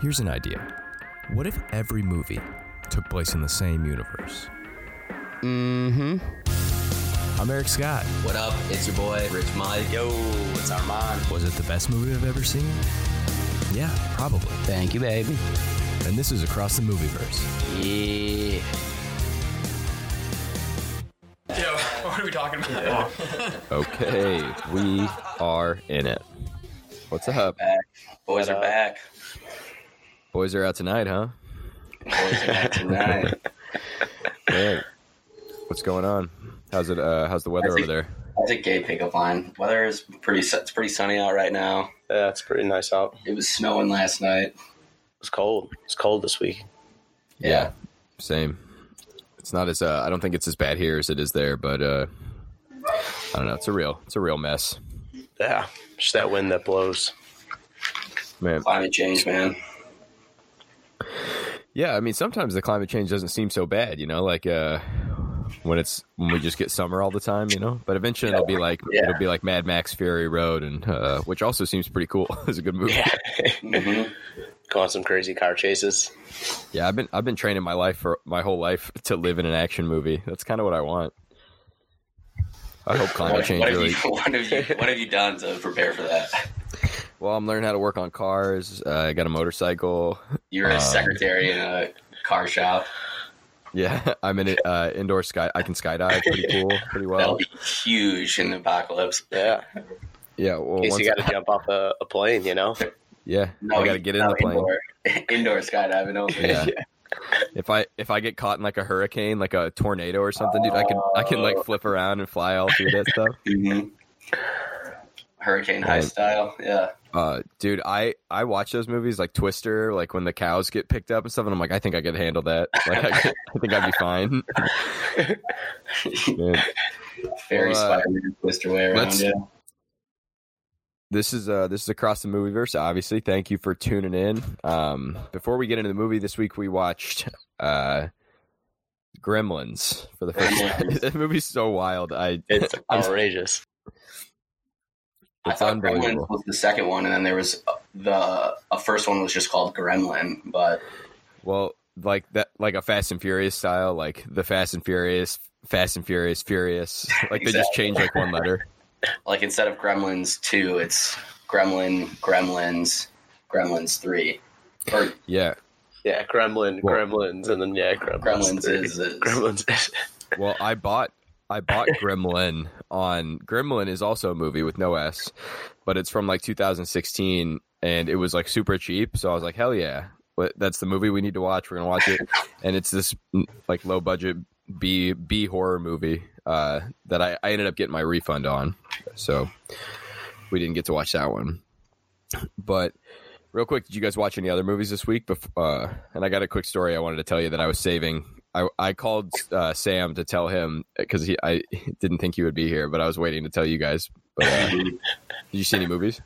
Here's an idea. What if every movie took place in the same universe? Mm-hmm. I'm Eric Scott. What up? It's your boy, Rich Mike. Yo, it's Armand. Was it the best movie I've ever seen? Yeah, probably. Thank you, baby. And this is Across the Movieverse. Yeah. Yo, what are we talking about? Okay, we are in it. What's up? Back. Boys are back. Boys are out tonight, huh? Boys are back tonight. Great. What's going on? How's it? Uh, how's the weather I think- over there? That's a gay pickup line. Weather is pretty. It's pretty sunny out right now. Yeah, it's pretty nice out. It was snowing last night. It's cold. It's cold this week. Yeah. Same. It's not as. Uh, I don't think it's as bad here as it is there, but uh, I don't know. It's a real. It's a real mess, Yeah, just that wind that blows. man. Climate change, man. Yeah, I mean, sometimes the climate change doesn't seem so bad, you know, like uh, when it's when we just get summer all the time, you know. But eventually, it'll be like Yeah. it'll be like Mad Max Fury Road, and uh, which also seems pretty cool. it's a good movie. Yeah. hmm Go on some crazy car chases. Yeah, I've been I've been training my life for my whole life to live in an action movie. That's kind of what I want. I hope climate change what, have really. you, what have you What have you done to prepare for that? Well, I'm learning how to work on cars. Uh, I got a motorcycle. You're a Um, secretary in a car shop. Yeah, I'm in it. Uh, indoor sky. I can skydive pretty cool, pretty That'll well. be huge in the apocalypse. Yeah, Yeah. Well, in case you got to jump off a, a plane, you know. yeah, no, I got to get in the plane. Indoor, indoor skydiving only. Yeah. If I if I get caught in like a hurricane, like a tornado or something, dude, I can I can like flip around and fly all through that stuff. Mhm. Hurricane High style. Yeah. Uh, dude, I I watch those movies like Twister, like when the cows get picked up and stuff, and I'm like, I think I could handle that. Like, I, could, I think I'd be fine. Very Well, uh, Spider-Man twister way around. Yeah. this is uh this is across the movieverse. Obviously, thank you for tuning in. Um, before we get into the movie this week, we watched uh Gremlins for the first time. That movie's so wild. I It's outrageous. I it's thought unbelievable. Gremlins was the second one, and then there was uh, the a first one was just called Gremlin, but Well, like that, like a Fast and Furious style, like the Fast and Furious, Fast and Furious, Furious. Like they just Exactly. change like one letter. like instead of Gremlins two, it's Gremlin, Gremlins, Gremlins three, or Yeah. Yeah, Gremlin, Well- Gremlins, and then yeah, Gremlins. Gremlins is, is Gremlins. Well, I bought I bought Gremlin on Gremlin is also a movie with no S, but it's from like 2016 and it was like super cheap. So I was like, hell yeah, that's the movie we need to watch. We're gonna watch it, and it's this like low budget B B horror movie uh, that I, I ended up getting my refund on. So we didn't get to watch that one. But real quick, did you guys watch any other movies this week? Uh, and I got a quick story I wanted to tell you that I was saving. I, I called uh, Sam to tell him because he I didn't think he would be here, but I was waiting to tell you guys. But uh, did you see any movies?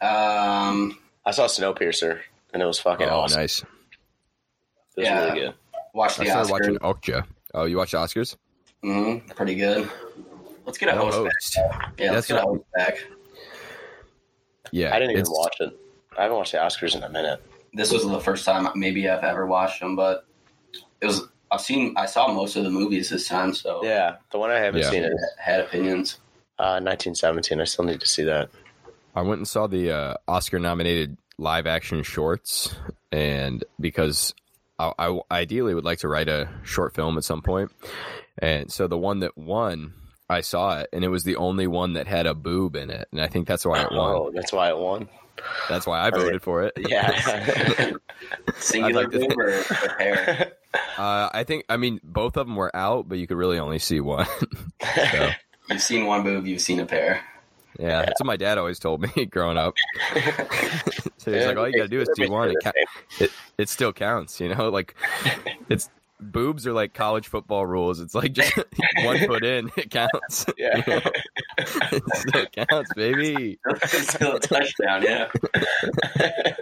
um, I saw Snowpiercer, and it was fucking oh, awesome. nice! It was Yeah. really good. watch I the started Oscars. watching Okja. Oh, you watched the Oscars? hmm pretty good. Let's get a host, host. back. Yeah, let's That's get a what- host back. Yeah, I didn't even watch it. I haven't watched the Oscars in a minute. This was the first time maybe I've ever watched them, but it was. I've seen. I saw most of the movies this time, so Yeah, the one I haven't Yeah. seen I had opinions. uh, 1917. I still need to see that. I went and saw the uh, Oscar nominated live action shorts, and because I, I ideally would like to write a short film at some point, and so the one that won, I saw it, and it was the only one that had a boob in it, and I think that's why it won. Oh, that's why it won. That's why I voted for it. Yeah. Singular I'd like to boob or a pair? Uh, I think I mean both of them were out, but you could really only see one. so, You've seen one boob, you've seen a pair. yeah, that's what my dad always told me growing up. so he's Yeah, like, all you gotta do is do one. It, ca- it it still counts, you know. Like it's boobs are like college football rules. It's like just one foot in, it counts. Yeah. You know? It still counts, baby. It's still a touchdown, yeah.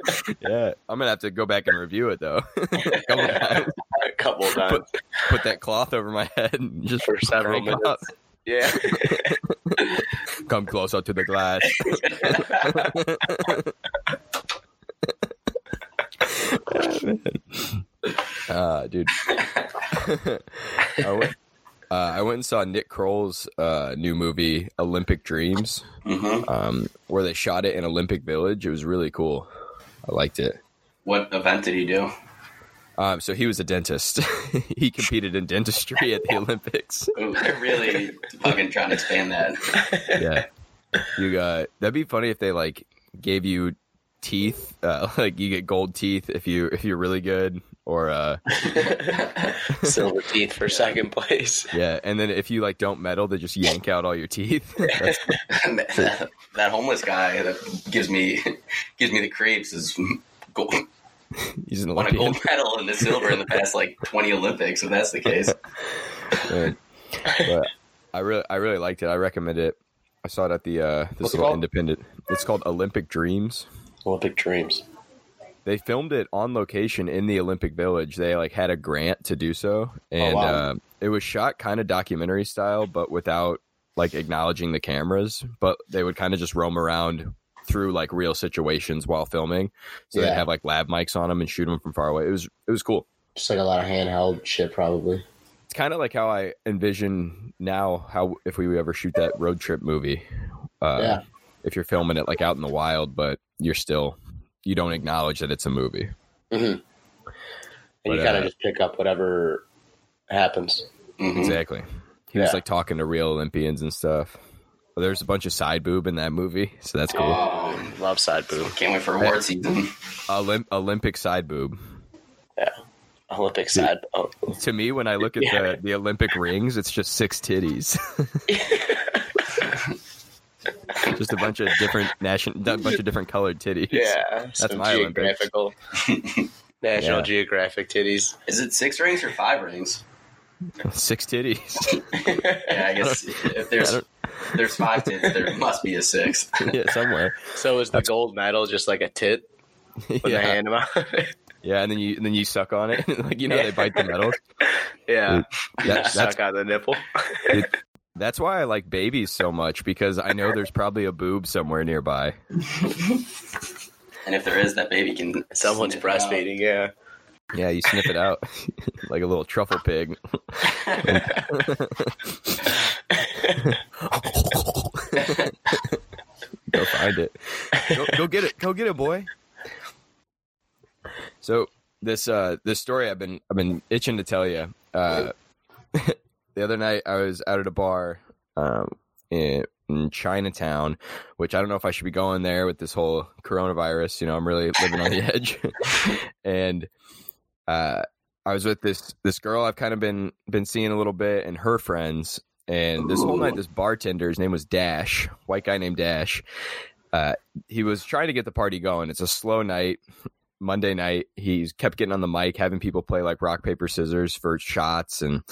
Yeah, I'm gonna have to go back and review it though. Couple times. a couple of times Put, put that cloth over my head and just for several minutes. up. Yeah. Come closer to the glass. uh, dude. I went. Uh, I went and saw Nick Kroll's uh, new movie, Olympic Dreams, hmm um, where they shot it in Olympic Village. It was really cool. I liked it. What event did he do? Um, so he was a dentist. he competed in dentistry at the Olympics. Ooh, they're really fucking trying to expand that. Yeah, you got. That'd be funny if they like gave you teeth, uh, like you get gold teeth if you if you're really good, or uh, Silver teeth for second place. yeah, and then if you like don't medal, they just yank out all your teeth. That's, that, that homeless guy that gives me gives me the creeps is gold, he's an won a gold medal and the silver in the past like twenty Olympics. If that's the case, but I really, I really liked it. I recommend it. I saw it at the uh, this What's little called? independent. It's called Olympic Dreams. Olympic dreams. They filmed it on location in the Olympic Village. They like had a grant to do so, and wow. uh, it was shot kind of documentary style, but without like acknowledging the cameras. But they would kind of just roam around through like real situations while filming. So they'd have like lav mics on them and shoot them from far away. It was it was cool. Just like a lot of handheld shit, probably. It's kind of like how I envision now how if we ever shoot that road trip movie. Uh, Yeah. If you're filming it like out in the wild, but you're still you don't acknowledge that it's a movie. hmm And But, you kind uh, of just pick up whatever happens. Mhm. Exactly. He was like talking to real Olympians and stuff. But there's a bunch of side boob in that movie, so that's cool. Um, Love side boob. can't wait for award season. Olymp- Olympic side boob. Yeah. Olympic side. Oh, To me, when I look at Yeah. the, the Olympic rings, it's just six titties. just a bunch of different national, a bunch of different colored titties. yeah, some my Olympics. geographical. National Yeah. Geographic titties. Is it six rings or five rings? Six titties. Yeah, I guess if there's don't- there's five tits, there must be a sixth. yeah, somewhere. So is the gold medal just like a tit with a yeah, hand on it? yeah, and then you and then you suck on it, like you know they bite the medals. yeah, That, that's suck on the nipple. That's why I like babies so much because I know there's probably a boob somewhere nearby. And if there is, that baby can. Someone's sniff it out. breastfeeding. Yeah. Yeah, you sniff it out like a little truffle pig. go find it. Go, go get it. Go get it, boy. So this uh this story I've been I've been itching to tell you. Uh, the other night I was out at a bar um in, in Chinatown, which I don't know if I should be going there with this whole coronavirus. You know, I'm really living on the edge, and uh, I was with this this girl I've kind of been been seeing a little bit, and her friends. And this whole night, this bartender, his name was Dash, white guy named Dash. Uh, he was trying to get the party going. It's a slow night, Monday night. He kept getting on the mic, having people play like rock paper scissors for shots. And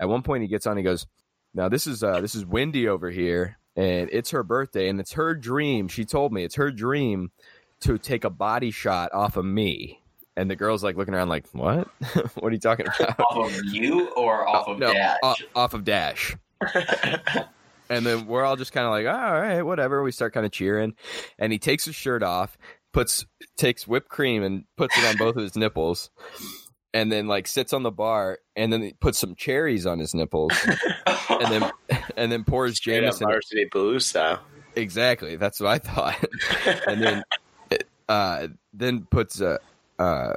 at one point, he gets on. And he goes, "Now this is uh, this is Wendy over here, and it's her birthday, and it's her dream. She told me it's her dream to take a body shot off of me." And the girl's like looking around, like, "What? what are you talking about?" Off of you or off of no, Dash? o- off of Dash. and then we're all just kind of like, "Oh, all right, whatever. We start kind of cheering, and he takes his shirt off, puts takes whipped cream and puts it on both of his nipples, and then like sits on the bar, and then he puts some cherries on his nipples, and then and then pours Straight Jameson. varsity blues style. Exactly, that's what I thought. and then uh, then puts a uh,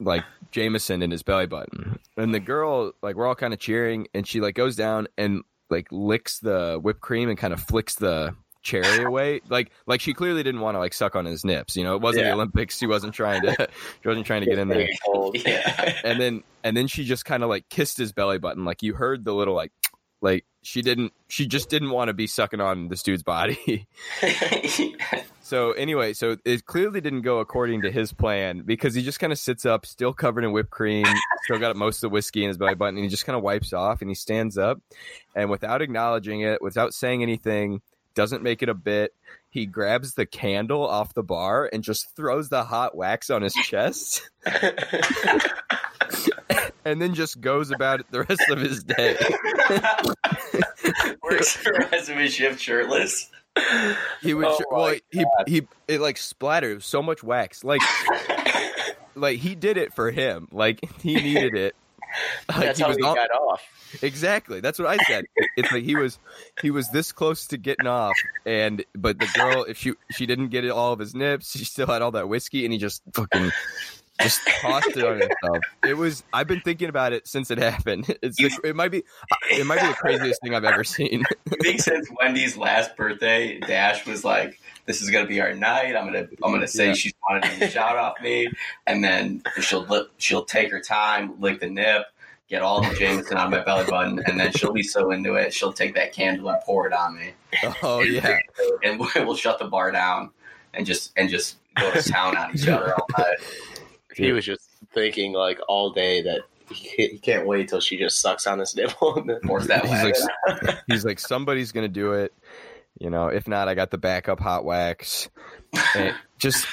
like Jameson in his belly button, and the girl like we're all kind of cheering, and she like goes down and like licks the whipped cream and kind of flicks the cherry away. Like like she clearly didn't want to like suck on his nips you know? It wasn't Yeah. the olympics. She wasn't trying to she wasn't trying to get in there. Yeah. and then and then she just kind of like kissed his belly button. Like you heard the little like like she didn't she just didn't want to be sucking on this dude's body. So anyway, so it clearly didn't go according to his plan because he just kind of sits up, still covered in whipped cream, still got most of the whiskey in his belly button, and he just kind of wipes off and he stands up, and without acknowledging it, without saying anything, doesn't make it a bit. He grabs the candle off the bar and just throws the hot wax on his chest, and then just goes about it the rest of his day. Works the rest of his shift shirtless. He would Oh well, he he it like splattered. So much wax, like like he did it for him. Like he needed it. Like, That's he how was he on- got off. Exactly. That's what I said. It's like he was he was this close to getting off and but the girl if she she didn't get all of his nips, she still had all that whiskey and he just fucking just tossed it on himself. It was I've been thinking about it since it happened. It's the, it might be it might be the craziest thing I've ever seen. You think since Wendy's last birthday, Dash was like, "This is gonna be our night. I'm gonna, I'm gonna say Yeah. she's wanted to shout off me, and then she'll lip, she'll take her time, lick the nip, get all the Jameson on my belly button, and then she'll be so into it, she'll take that candle and pour it on me, Oh yeah. and we'll shut the bar down and just and just go to town on each other all night. He was just thinking like all day that he can't, wait till she just sucks on his nipple. And Force that He's wax. like he's like somebody's gonna do it. You know, if not, I got the backup hot wax. And just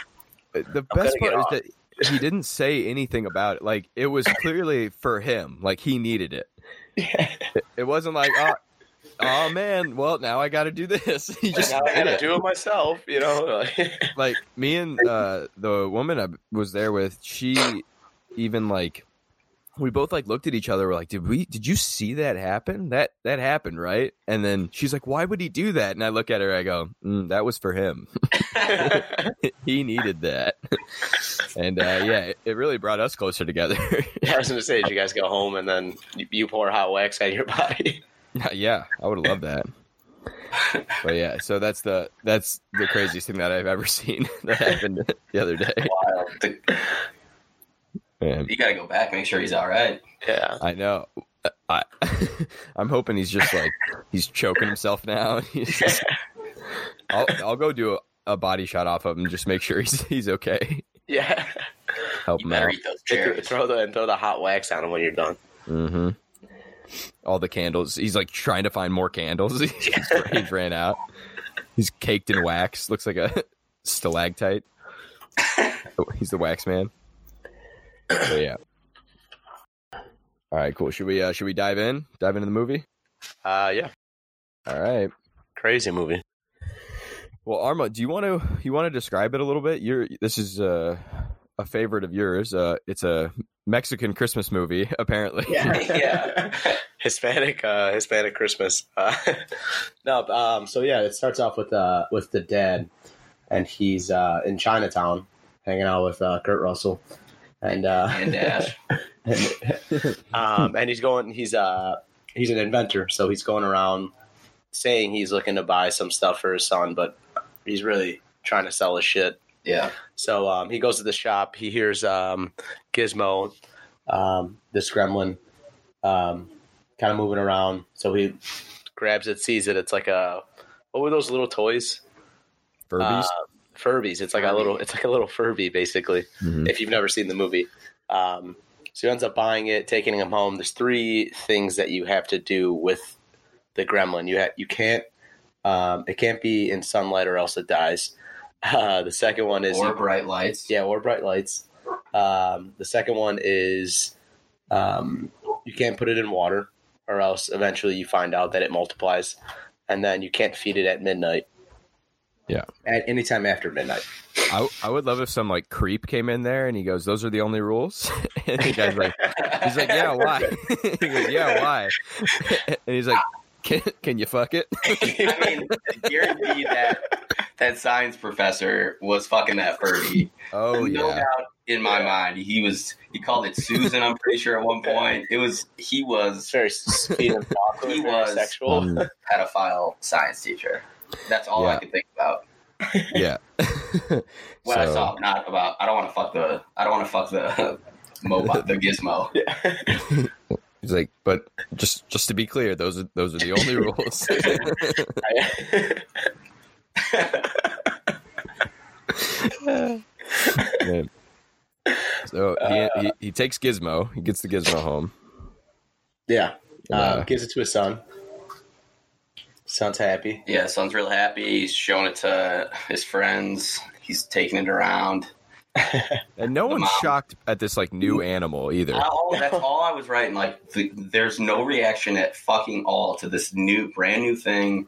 the best part is that he didn't say anything about it. Like it was clearly for him. Like he needed it. It, it wasn't like oh, oh man, well now I got to do this. He just now I gotta it. do it myself, you know. Like me and uh, the woman I was there with, she even like we both like looked at each other. We're like, did we? Did you see that happen? That that happened, right? And then she's like, why would he do that? And I look at her. I go, mm, that was for him. he needed that. and uh, yeah, it, it really brought us closer together. yeah, I was gonna say, did you guys go home and then you, you pour hot wax on your body? yeah, I would love that. But yeah, so that's the that's the craziest thing that I've ever seen that happened the other day. Wild. The- Man, you gotta go back, make sure he's all right. Yeah. I know. I I'm hoping he's just like he's choking himself now. He's just- I'll I'll go do a, a body shot off of him, just make sure he's he's okay. Yeah. Help You him out. eat those Throw the throw the hot wax on him when you're done. Mm hmm All the candles. He's like trying to find more candles. he's, he's ran out. He's caked in wax. Looks like a stalactite. he's the wax man. So yeah. All right, cool. Should we uh, should we dive in? Dive into the movie? Uh, yeah. All right. Crazy movie. Well, Arma, do you want to you want to describe it a little bit? You're this is uh, a favorite of yours. Uh, it's a Mexican Christmas movie, apparently. Yeah. Hispanic, uh, Hispanic Christmas. Uh, No, um, so yeah, it starts off with uh, with the dad, and he's uh, in Chinatown hanging out with uh, Kurt Russell, and uh, And Dash. um, and he's going. He's uh, he's an inventor, so he's going around. saying he's looking to buy some stuff for his son, but he's really trying to sell his shit. Yeah. So um, he goes to the shop. He hears um, Gizmo. Um, this gremlin, um, kind of moving around. So he grabs it, sees it. It's like a what were those little toys? Furbies. Uh, Furbies. It's like a little. It's like a little Furby, basically. Mhm. If you've never seen the movie, um, so he ends up buying it, taking him home. There's three things that you have to do with the gremlin. You ha- you can't. Um, it can't be in sunlight or else it dies. Uh, the second one is Or bright lights. yeah, or bright lights. Um, the second one is um, you can't put it in water, or else eventually you find out that it multiplies, and then you can't feed it at midnight. At any time after midnight. I, I would love if some like creep came in there and he goes, "Those are the only rules." and the guy's like, "He's like, yeah, why?" he goes, "Yeah, why?" and he's like, "Can can you fuck it?" I mean, I guarantee that that science professor was fucking that Furby. oh no yeah, doubt in my mind, he was. He called it Susan. I'm pretty sure at one point it was. He was very sweet and thoughtful, He very was- sexual. Mm, pedophile science teacher. That's all I Yeah. could think about yeah. when I saw. Not about. I don't want to fuck the. I don't want to fuck the. Mobile, the gizmo. Yeah. He's like, but just just to be clear, those are those are the only rules. Man. So he, he he takes Gizmo. He gets the Gizmo home. Yeah, uh, Uh, gives it to his son. Son's happy. Yeah, son's real happy. He's showing it to his friends. He's taking it around. and no the one's mom. shocked at this like new animal either. All, that's all I was writing. Like, the, there's no reaction at fucking all to this new, brand new thing.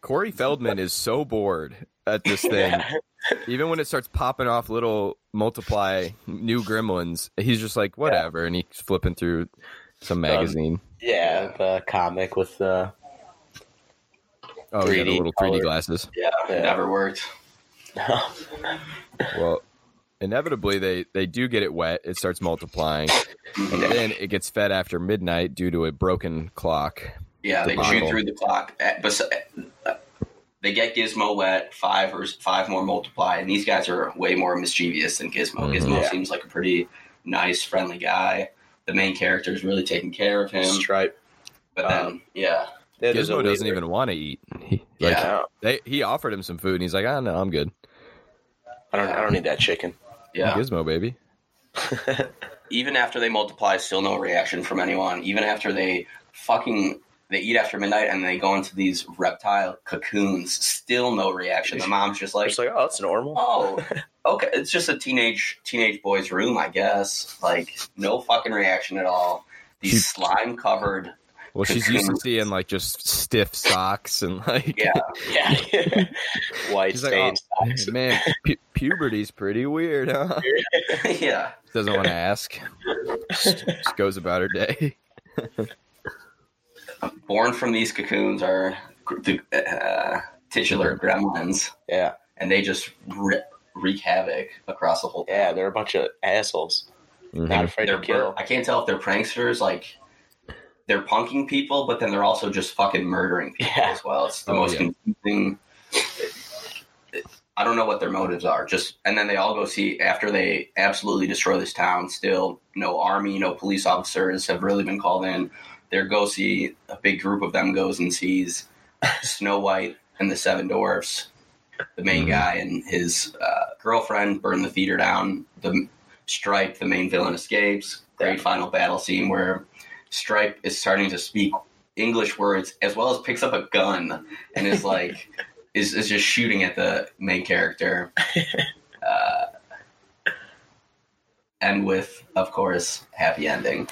Corey Feldman is so bored at this thing. Even when it starts popping off little multiply new gremlins, he's just like whatever, and he's flipping through some um, magazine. Yeah, the comic with the oh, yeah, the 3D little 3D color. glasses. Yeah, Yeah. never worked. Well, inevitably they they do get it wet. It starts multiplying, and then it gets fed after midnight due to a broken clock. Yeah, they Debacle. shoot through the clock. Uh, But uh, they get Gizmo wet. Five or five more multiply, and these guys are way more mischievous than Gizmo. Mhm. Gizmo Yeah. seems like a pretty nice, friendly guy. The main character is really taking care of him. stripe. But then, yeah, It is a Gizmo doesn't even want to eat. He, like, Yeah. they he offered him some food, and he's like, "Ah, no, I'm good." I don't. I don't need that chicken. yeah. Gizmo baby. Even after they multiply, still no reaction from anyone. Even after they fucking they eat after midnight and they go into these reptile cocoons, still no reaction. The mom's just like, It's like, oh, it's normal. Oh, okay. It's just a teenage teenage boy's room, I guess. Like no fucking reaction at all. These slime covered. Well, she's used to seeing like just stiff socks and like Yeah, Yeah, white She's like, stained socks. man, pu- puberty's pretty weird, huh? yeah. Doesn't want to ask. Just, just goes about her day. Born from these cocoons are the uh, titular gremlins, Yeah, and they just rip, wreak havoc across the whole. yeah, they're a bunch of assholes. Mhm. Not afraid They're to kill. I can't tell if they're pranksters, like they're punking people, but then they're also just fucking murdering people Yeah. as well. It's the Oh, most yeah. confusing. I don't know what their motives are. Just and then they all go see after they absolutely destroy this town. Still, no army, no police officers have really been called in. They go see a big group of them goes and sees Snow White and the Seven Dwarfs. The main Mhm. guy and his uh, girlfriend burn the theater down. The Stripe, the main villain, escapes. Great final battle scene where Stripe is starting to speak English words as well as picks up a gun and is like is, is just shooting at the main character. Uh, and with, of course, happy ending.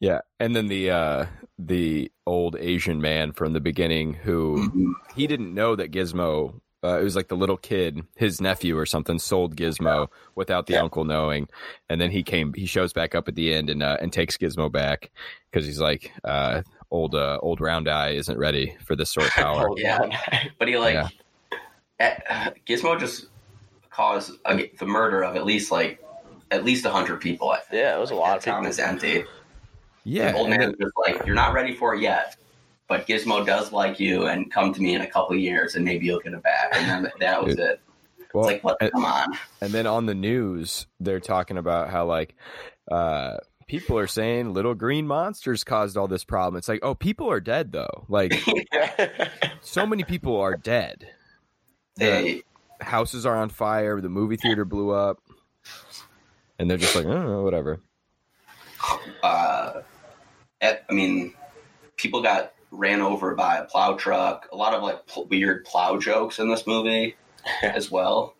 Yeah, and then the uh the old Asian man from the beginning who Mhm. he didn't know that Gizmo. Uh, it was like the little kid, his nephew or something, sold Gizmo without the Yeah. uncle knowing, and then he came. He shows back up at the end and uh, and takes Gizmo back because he's like, uh, old uh, old round eye isn't ready for this sort of power. Hold Yeah. But he like Yeah. at, Gizmo just caused a, the murder of at least like at least a hundred people. I think. yeah, it was a lot of The town people. is empty. yeah, the old man then- was just like, "You're not ready for it yet." But Gizmo does like you, and come to me in a couple years, and maybe you'll get it back. And then that was it. well, it's like, what? and- Come on. And then on the news, they're talking about how like uh people are saying little green monsters caused all this problem. It's like, oh, people are dead though. Like so many people are dead. They Houses are on fire, the movie theater blew up. And they're just like, oh, whatever. uh, I mean, people got ran over by a plow truck. A lot of like pl- weird plow jokes in this movie as well.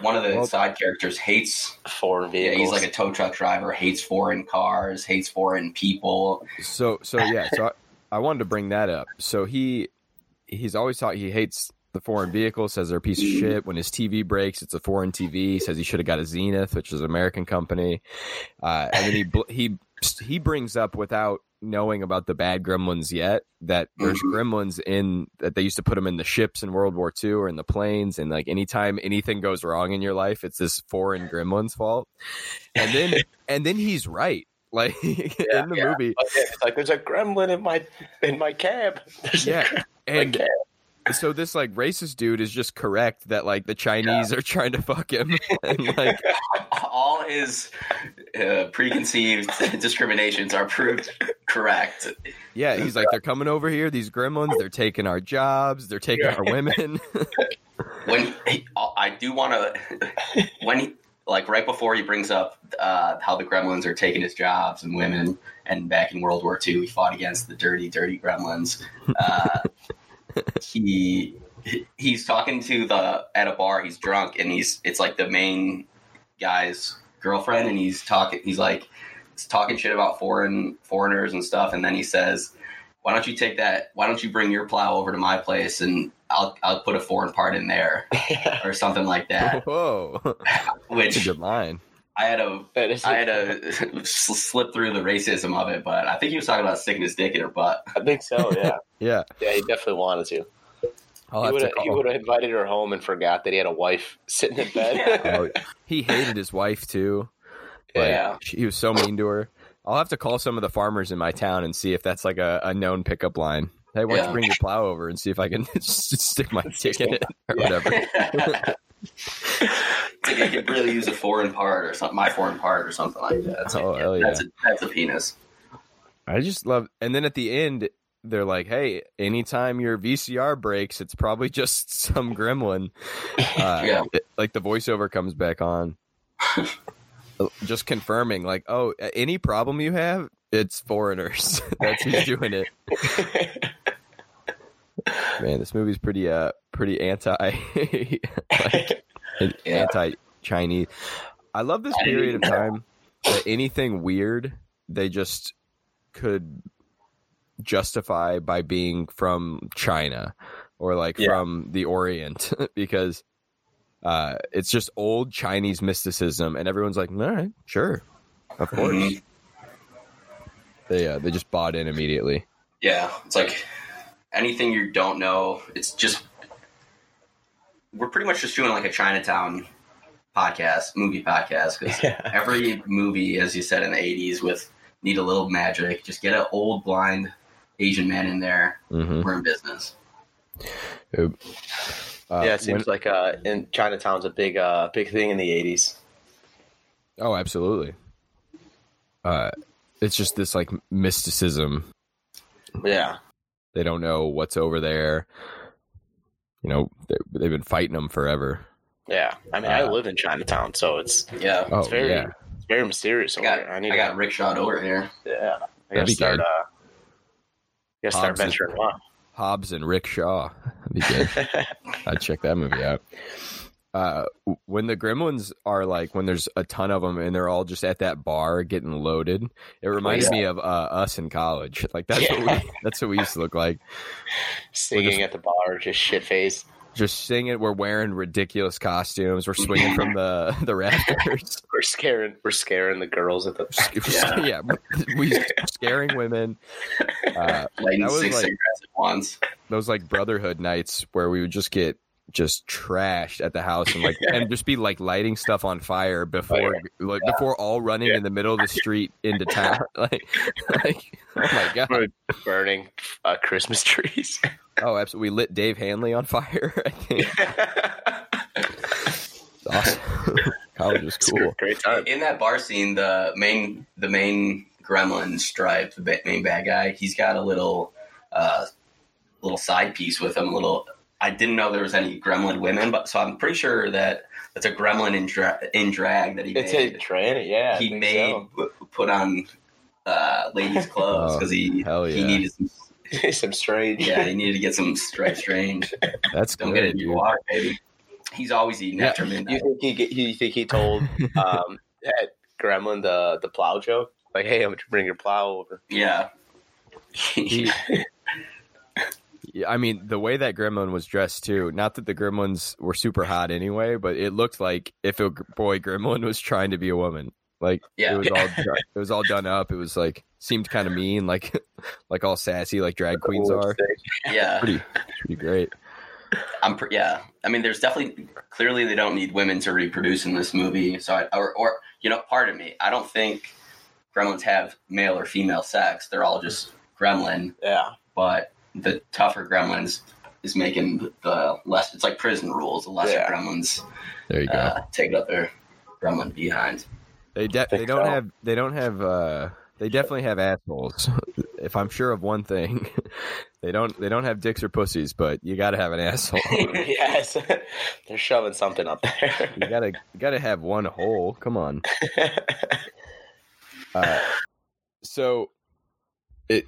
One of the Well- side characters hates. Foreign Yeah, vehicles. he's like a tow truck driver. Hates foreign cars. Hates foreign people. So so yeah, so I, I wanted to bring that up. So he he's always thought he hates the foreign vehicle, says they're a piece of shit. When his TV breaks, it's a foreign TV. He says he should have got a Zenith, which is an American company. Uh, and then he bl- he he brings up without knowing about the bad gremlins yet that there's Mhm. gremlins in that they used to put them in the ships in World War II or in the planes and like anytime anything goes wrong in your life it's this foreign gremlins fault and then and then he's right like in the yeah. movie But like there's a gremlin in my in my cab. There's yeah gremlin in my and cab. So this like racist dude is just correct that like the chinese are trying to fuck him and like All his uh, preconceived discriminations are proved correct. yeah he's like they're coming over here these gremlins they're taking our jobs they're taking our women when he, I do want to, when he, like right before he brings up uh, how the Gremlins are taking his jobs and women, and back in World War II, he fought against the dirty, dirty Gremlins. Uh, he he's talking to the at a bar. He's drunk, and he's it's like the main guy's girlfriend, and he's talking. He's like he's talking shit about foreign foreigners and stuff, and then he says. why don't you take that? Why don't you bring your plow over to my place and I'll I'll put a foreign part in there or something like that. Whoa, that's a Which good line. I had to That is- I had to slip through the racism of it, but I think he was talking about sticking his dick in her butt. I think so. Yeah, Yeah, yeah. He definitely wanted to. I'll he would have. He would have invited her home and forgot that he had a wife sitting in bed. Oh, he hated his wife too. Like, yeah. she- he was so mean to her. I'll have to call some of the farmers in my town and see if that's like a, a known pickup line. Hey, why don't Yeah. you bring your plow over and see if I can just stick my dick in it or Yeah. whatever. Like I could really use a foreign part or something, my foreign part or something like that. Like, Oh, hell That's a, that's a penis. I just love. And then at the end, they're like, "Hey, anytime your VCR breaks, it's probably just some gremlin." Uh, Yeah. it- like the voiceover comes back on, just confirming, like, "Oh, any problem you have, it's foreigners. That's who's doing it." Man, this movie's pretty, uh, pretty anti, like, Yeah. anti Chinese. I love this period of time that anything weird they just could justify by being from China or like Yeah. from the Orient because uh, it's just old Chinese mysticism, and everyone's like, "All right, sure, of course." Mhm. They uh, they just bought in immediately. Yeah, it's like anything you don't know. It's just we're pretty much just doing like a Chinatown podcast, movie podcast, because every movie, as you said in the '80s, with need a little magic. Just get an old blind Asian man in there. hmm We're in business. Uh, yeah, it seems like uh, in Chinatown's a big, uh, big thing in the '80s. Oh, absolutely. Uh, it's just this like mysticism. Yeah, They don't know what's over there. You know, they, they've been fighting them forever. yeah. I mean, I Uh, live in Chinatown, so it's Yeah, Oh, it's very, yeah. it's very mysterious. I got there. I I, need got to, rickshawed over here. yeah. I That'd gotta be start. good. Uh, gotta start Hobbs is- venturing off. Hobbs and Rickshaw. That'd be good. I'd check that movie out. Uh, when the Gremlins are like when there's a ton of them and they're all just at that bar getting loaded, it reminds yeah. me of uh, us in college. Like that's what we that's what we used to look like. Singing at the bar, just shit face. Just singing. We're wearing ridiculous costumes. We're swinging from the the rafters. We're scaring, we're scaring the girls at the. yeah, we scaring women. Uh, That was like- cigarettes at once. those like brotherhood nights where we would just get just trashed at the house and like and just be like lighting stuff on fire before like before all running in the middle of the street into town like like oh my god We're burning uh, Christmas trees. oh absolutely we lit Dave Hanley on fire I think It's awesome college was It's a cool Great time. In that bar scene, the main the main gremlin stripe, the main bad guy, he's got a little uh, little side piece with him. A little. I didn't know there was any gremlin women, but so I'm pretty sure that it's a gremlin in, dra- in drag that he It's a tranny, yeah. He made so. p- put on uh, ladies' clothes Oh, because he hell he needed some. some strange. Yeah, he needed to get some stripe strange. that's Don't get it in your water, baby. He's always eating Yeah, after You think he get- you think he told um, that Gremlin the the plow joke? Like, hey, I'm gonna bring your plow over. Yeah. He- Yeah, I mean, the way that gremlin was dressed too. Not that the gremlins were super hot anyway, but it looked like if a boy gremlin was trying to be a woman. Like Yeah. it was all it was all done up. It was like seemed kind of mean, like like all sassy, like drag queens are. yeah. Pretty pretty great. I'm pre- yeah. I mean, there's definitely clearly they don't need women to reproduce in this movie. So, I, or or you know, pardon me, I don't think gremlins have male or female sex. They're all just gremlin. Yeah, But the tougher gremlins is making the less. It's like prison rules. The lesser Yeah. gremlins There you go. uh, take up their gremlin behind. they de- they don't so. have they don't have uh they definitely have assholes. if I'm sure of one thing, they don't they don't have dicks or pussies, but you got to have an asshole. yes, they're shoving something up there. you gotta you gotta have one hole. Come on. Uh, so, it.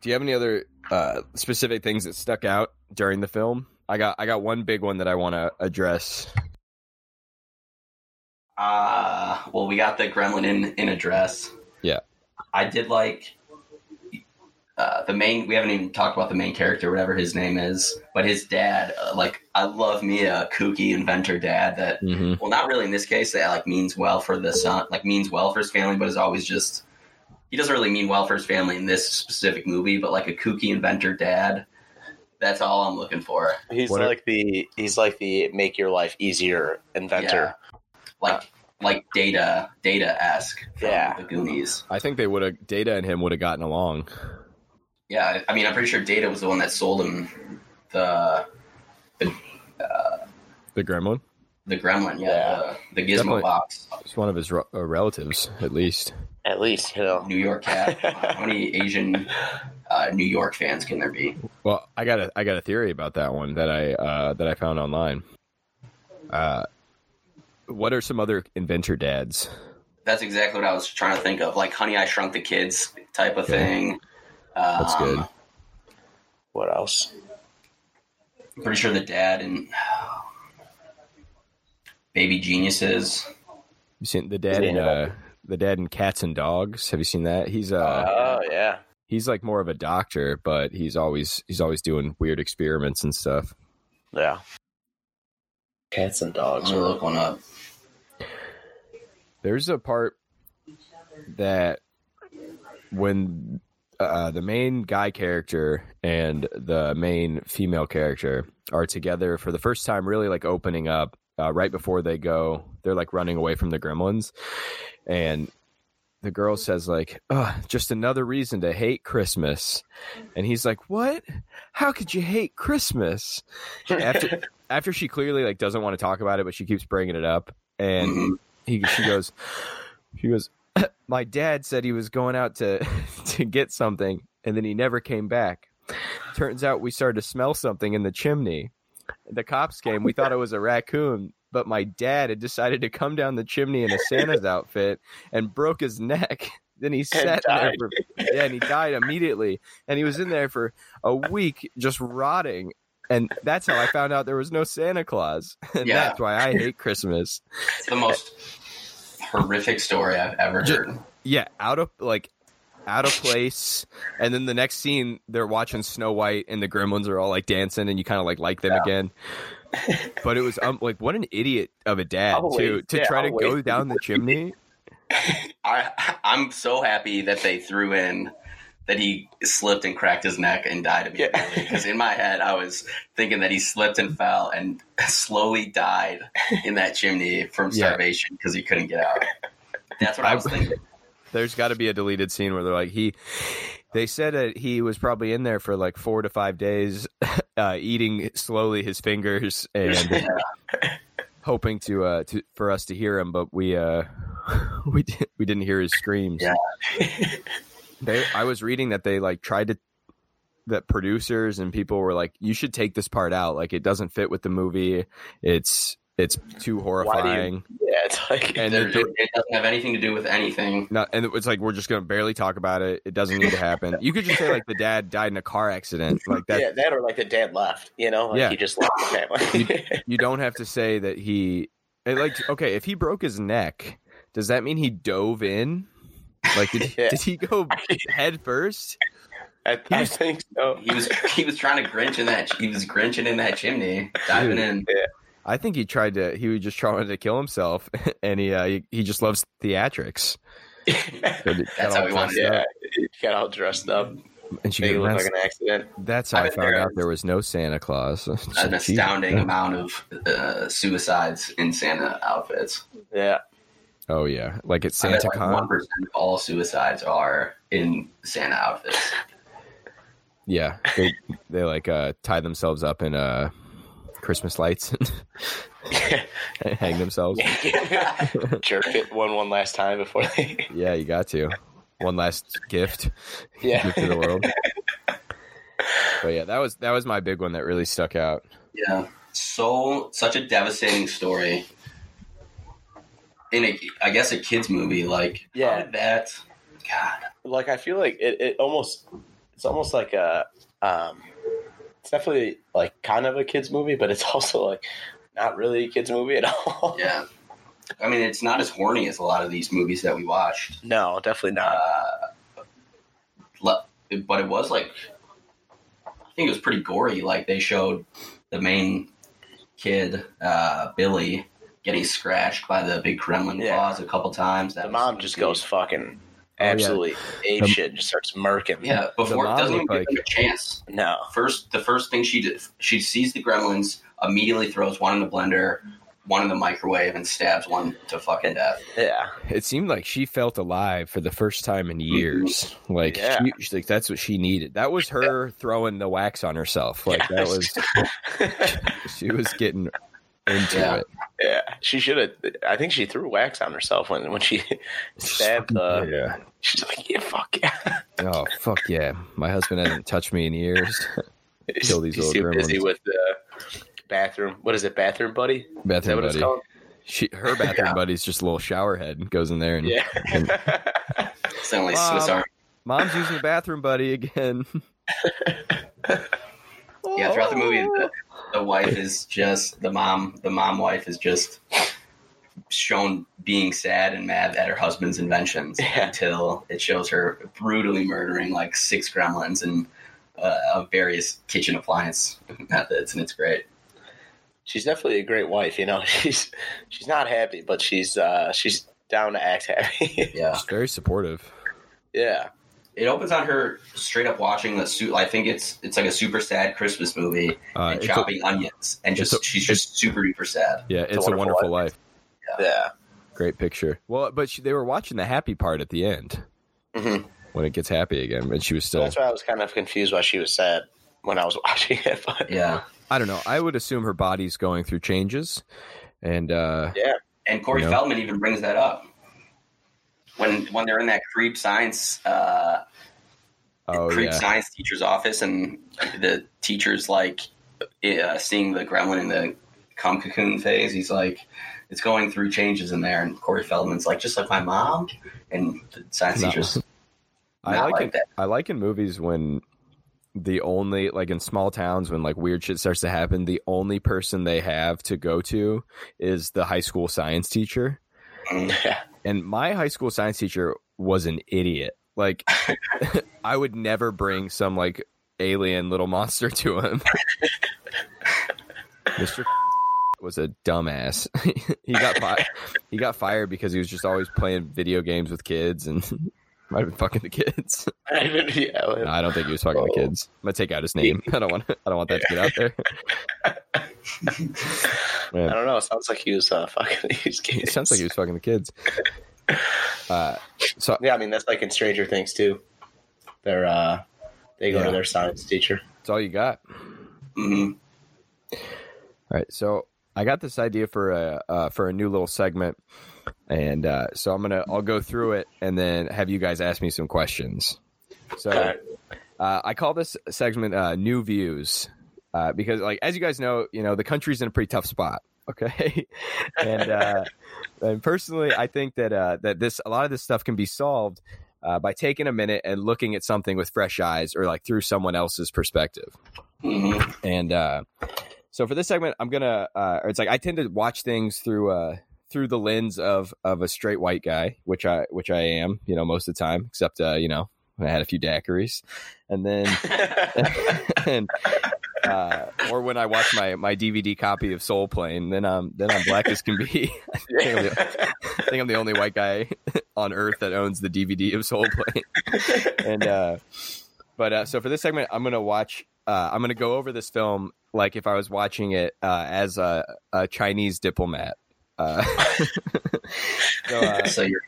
Do you have any other uh, specific things that stuck out during the film? I got I got one big one that I want to address. Uh, well, we got the gremlin in in a dress. Yeah. I did like uh, the main. We haven't even talked about the main character, whatever his name is, but his dad. Uh, like, I love me a kooky inventor dad that. hmm Well, not really in this case. That like means well for the son, like means well for his family, but is always just. He doesn't really mean well for his family in this specific movie, but like a kooky inventor dad. That's all I'm looking for. He's What if- like the he's like the make your life easier inventor. Like like data data esque. Yeah. the Goonies. I think they would have Data and him would have gotten along. Yeah, I mean, I'm pretty sure Data was the one that sold him the The uh, Gremlin. The Gremlin. Yeah, Yeah. The, the Gizmo Definitely. box. It's one of his re- uh, relatives, at least. At least, you know. New York cat. How many Asian uh, New York fans can there be? Well, I got a I got a theory about that one that I uh, that I found online. Uh, what are some other inventor dads? That's exactly what I was trying to think of, like Honey, I Shrunk the Kids type of Okay. thing. Um, That's good. What else? I'm pretty sure the dad and Baby Geniuses. You seen the dad in uh, the dad in Cats and Dogs? Have you seen that? He's uh Oh yeah. he's like more of a doctor, but he's always he's always doing weird experiments and stuff. Yeah. Cats and I'm dogs. gonna look one up. There's a part that when uh, the main guy character and the main female character are together for the first time, really like opening up uh, right before they go. They're like running away from the gremlins, and the girl says like, "Oh, just another reason to hate Christmas," and he's like, "What? How could you hate Christmas?" After after she clearly like doesn't want to talk about it, but she keeps bringing it up, and Mhm. he she goes she goes my dad said he was going out to to get something and then he never came back turns out we started to smell something in the chimney the cops came. We thought it was a raccoon but my dad had decided to come down the chimney in a santa's outfit and broke his neck. Then he sat there for yeah and he died immediately. And he was in there for a week just rotting. And that's how i found out there was no santa claus. And Yeah. that's why i hate christmas. It's the most horrific story I've ever Ju- heard. yeah, out of like out of place. And then the next scene, they're watching Snow White, and the Gremlins are all like dancing, and you kind of like like them again. But it was um, like what an idiot of a dad too to yeah, try to go down the chimney. I I'm so happy that they threw in that he slipped and cracked his neck and died immediately. Yeah. Because in my head, I was thinking that he slipped and fell and slowly died in that chimney from starvation because he couldn't get out. That's what I was thinking. There's got to be a deleted scene where they're like he. They said that he was probably in there for like four to five days, uh, eating slowly his fingers and hoping to uh to for us to hear him, but we uh we di- we didn't hear his screams. Yeah. they I was reading that they like tried to that producers and people were like, you should take this part out. Like it doesn't fit with the movie. It's it's too horrifying. Yeah, it's like And the- it doesn't have anything to do with anything. Not, and it's like we're just gonna barely talk about it. It doesn't need to happen. You could just say like the dad died in a car accident, like that. yeah, that or like the dad left. You know, like Yeah. he just left the family. You don't have to say that he like okay. If he broke his neck, does that mean he dove in? Like did, Yeah. did he go head first? I, I think so. He was he was trying to grinch in that he was grinching in that chimney, diving in. I think he tried to. He was just trying to kill himself, and he uh, he, he just loves theatrics. So he got That's how he wanted up. Yeah, he got all dressed up. And she Make it goes, look that's, like an accident. that's how I I found there out is- there was no Santa Claus. It's An like, astounding yeah. amount of uh, suicides in Santa outfits. Yeah. Oh yeah, like at I bet, Santa like, Con. One percent of all suicides are in Santa outfits. Yeah, they they like uh, tie themselves up in uh, Christmas lights and hang themselves. Jerk it one one last time before they. Yeah, you got to. One last gift, Yeah. gift to the world. But yeah, that was that was my big one that really stuck out. Yeah, so such a devastating story. In a, I guess a kids movie, like Yeah. how did that. God, like I feel like it, it almost it's almost like a um it's definitely like kind of a kids movie, but it's also like not really a kids movie at all. yeah. I mean, it's not as horny as a lot of these movies that we watched. No, definitely not. Uh, but it was like I think it was pretty gory. Like they showed the main kid, uh, Billy, getting scratched by the big Gremlin Yeah. claws a couple times. That The mom just goes fucking Oh, yeah. absolutely ape The- shit, just starts murking. Yeah, before it doesn't even give them a chance. No. First, the first thing she did, she sees the gremlins, immediately throws one in the blender, one in the microwave, and stabs one to fucking death. Yeah. It seemed like she felt alive for the first time in mm-hmm. years. Like, Yeah. she, she- like that's what she needed. That was her throwing the wax on herself. Like that was she was getting into Yeah. it. yeah. She should have. I think she threw wax on herself when when she stabbed the. yeah. She's like, yeah, fuck yeah. Oh fuck yeah! My husband hasn't touched me in years. Kill these He's little too busy with the bathroom. What is it, bathroom buddy? Is that Bathroom what it's buddy. called? She, her bathroom Yeah. buddy's just a little shower head. Goes in there and Yeah. It's the only Swiss Army. mom's using the bathroom buddy again. Yeah, throughout the movie, the, the wife is just the mom. The mom wife is just shown being sad and mad at her husband's inventions Yeah. until it shows her brutally murdering like six gremlins and uh, various kitchen appliance methods, and it's great. she's definitely a great wife. You know, she's she's not happy, but she's uh she's down to act happy. Yeah, Just very supportive. yeah. It opens on her straight up watching the suit. I think it's it's like a super sad Christmas movie Uh, and it's a, chopping onions, and just a- she's just super duper sad. yeah, it's, a a Wonderful wonderful life. Yeah. Great picture. Well, but she, they were watching the happy part at the end Mhm. when it gets happy again, and she was still. that's why I was kind of confused why she was sad when I was watching it. But Yeah, I don't know. I would assume her body's going through changes, and uh, and Corey You know? Feldman even brings that up when when they're in that creep science uh, oh creep yeah, science teacher's office, and the teacher's like uh, seeing the gremlin in the cum cocoon phase. He's like, it's going through changes in there, and Corey Feldman's like, just like my mom, and the science No. teacher's I like like it. that. I like in movies when the only like in small towns when like weird shit starts to happen, the only person they have to go to is the high school science teacher. yeah. And my high school science teacher was an idiot. Like I would never bring some like alien little monster to him. Mr. was a dumbass. he got fi- he got fired because he was just always playing video games with kids and might have been fucking the kids. I yeah, No, I don't think he was fucking the Oh. kids. I'm gonna take out his name. I don't want. I don't want that to get out there. I don't know. It sounds like he was uh, fucking these it kids. sounds like he was fucking the kids. Uh, so Yeah, I mean that's like in Stranger Things too. They're uh, they go Yeah. to their science teacher. that's all you got. Mhm. All right, so I got this idea for a uh, for a new little segment, and uh, so I'm gonna I'll go through it and then have you guys ask me some questions. So uh, I call this segment uh, "New Views" uh, because, like, as you guys know, you know the country's in a pretty tough spot. Okay, and uh, and personally, I think that uh, that this a lot of this stuff can be solved uh, by taking a minute and looking at something with fresh eyes or like through someone else's perspective. Mhm. And uh, so for this segment, I'm gonna. Uh, or it's like I tend to watch things through uh, through the lens of of a straight white guy, which I which I am, you know, most of the time, except uh, you know, when I had a few daiquiris, and then and uh, or when I watch my my DVD copy of Soul Plane, then I'm then I'm black as can be. I think I'm the- I think I'm the only white guy on earth that owns the DVD of Soul Plane. and uh, but uh, so for this segment, I'm gonna watch. Uh, I'm gonna go over this film like if I was watching it uh, as a, a Chinese diplomat. Uh, so, uh, So you're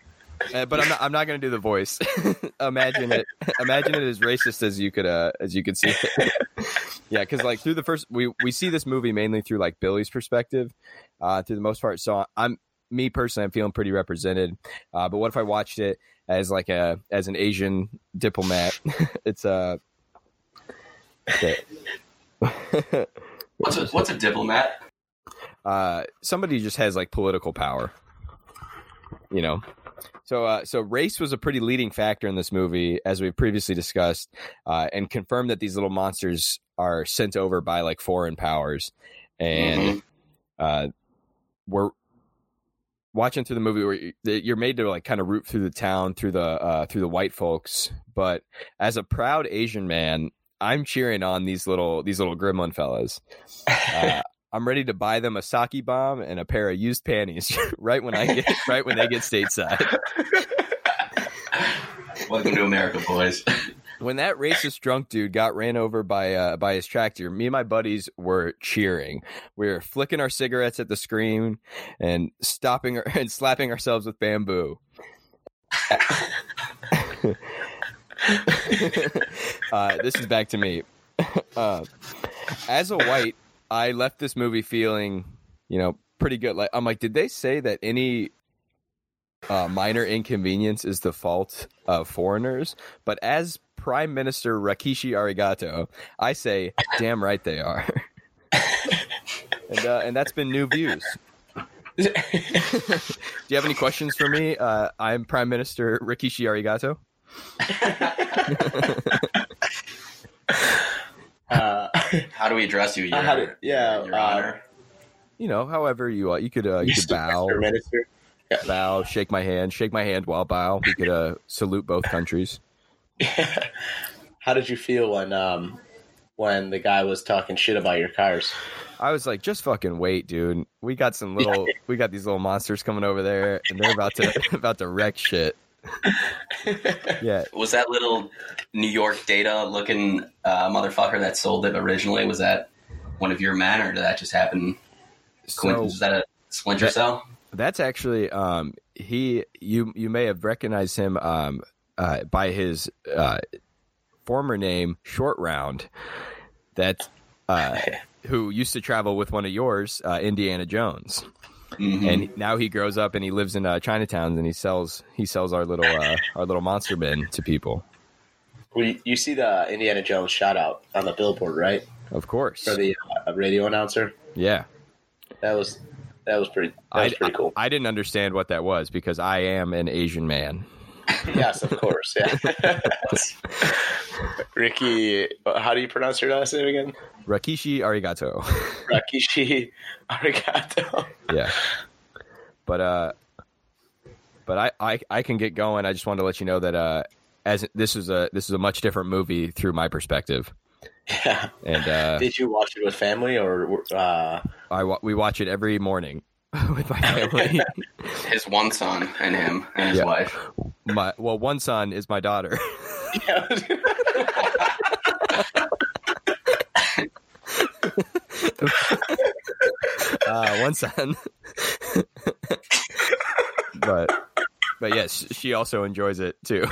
uh, but I'm not. I'm not going to do the voice. imagine it. Imagine it as racist as you could. Uh, as you could see. Yeah, because like through the first, we we see this movie mainly through like Billy's perspective, uh, through the most part. So I'm me personally, I'm feeling pretty represented. Uh, but what if I watched it as like a as an Asian diplomat? it's uh, a. what's a, what's a diplomat? Uh, somebody just has like political power. You know, so uh, so race was a pretty leading factor in this movie, as we've previously discussed, uh, and confirmed that these little monsters are sent over by like foreign powers, and uh, we're watching through the movie where you're made to like kind of root through the town through the uh, through the white folks, but as a proud Asian man, I'm cheering on these little these little gremlin fellas. Uh, I'm ready to buy them a sake bomb and a pair of used panties right when I get right when they get stateside. Welcome to America, boys. When that racist drunk dude got ran over by uh, by his tractor, me and my buddies were cheering. We were flicking our cigarettes at the screen and stopping our, and slapping ourselves with bamboo. uh, this is back to me. Uh, as a white, I left this movie feeling, you know, pretty good. Like I'm like, did they say that any uh, minor inconvenience is the fault of foreigners? But as Prime Minister Rakishi Arigato, I say, damn right they are. and uh, and that's been new views. Do you have any questions for me? Uh, I'm Prime Minister Rikishi Arigato. Uh, How do we address you? Your, do- yeah, Your uh, Honor. You know, however you uh, you could uh, you could bow. Minister. bow, shake my hand, shake my hand while bow. We could uh, salute both countries. How did you feel when um when the guy was talking shit about your cars? I was like, just fucking wait, dude. We got some little, we got these little monsters coming over there, and they're about to about to wreck shit. Yeah, Was that little New York data looking uh, motherfucker that sold it originally? Was that one of your men, or did that just happen? so was that a splinter that- cell? that's actually um he you you may have recognized him um uh by his uh former name Short Round. That uh who used to travel with one of yours, uh, Indiana Jones. Mhm. and now he grows up and he lives in uh, Chinatown and he sells he sells our little uh, our little monster bin to people. We, you see the Indiana Jones shout out on the billboard, right? Of course, For the uh, radio announcer. yeah. That was that was pretty that I, was pretty cool. I didn't understand what that was because I am an Asian man. yes, of course. Yeah. Ricky, how do you pronounce your last name again? Rakishi arigato. Rakishi Arigato. yeah, but uh, but I, I I can get going. I just wanted to let you know that uh, as this is a this is a much different movie through my perspective, Yeah. and uh, Did you watch it with family or uh, I wa- we watch it every morning with my family. His one son and him and his Yeah. wife. my well, one son is my daughter. uh, one son. but but yes, she also enjoys it too.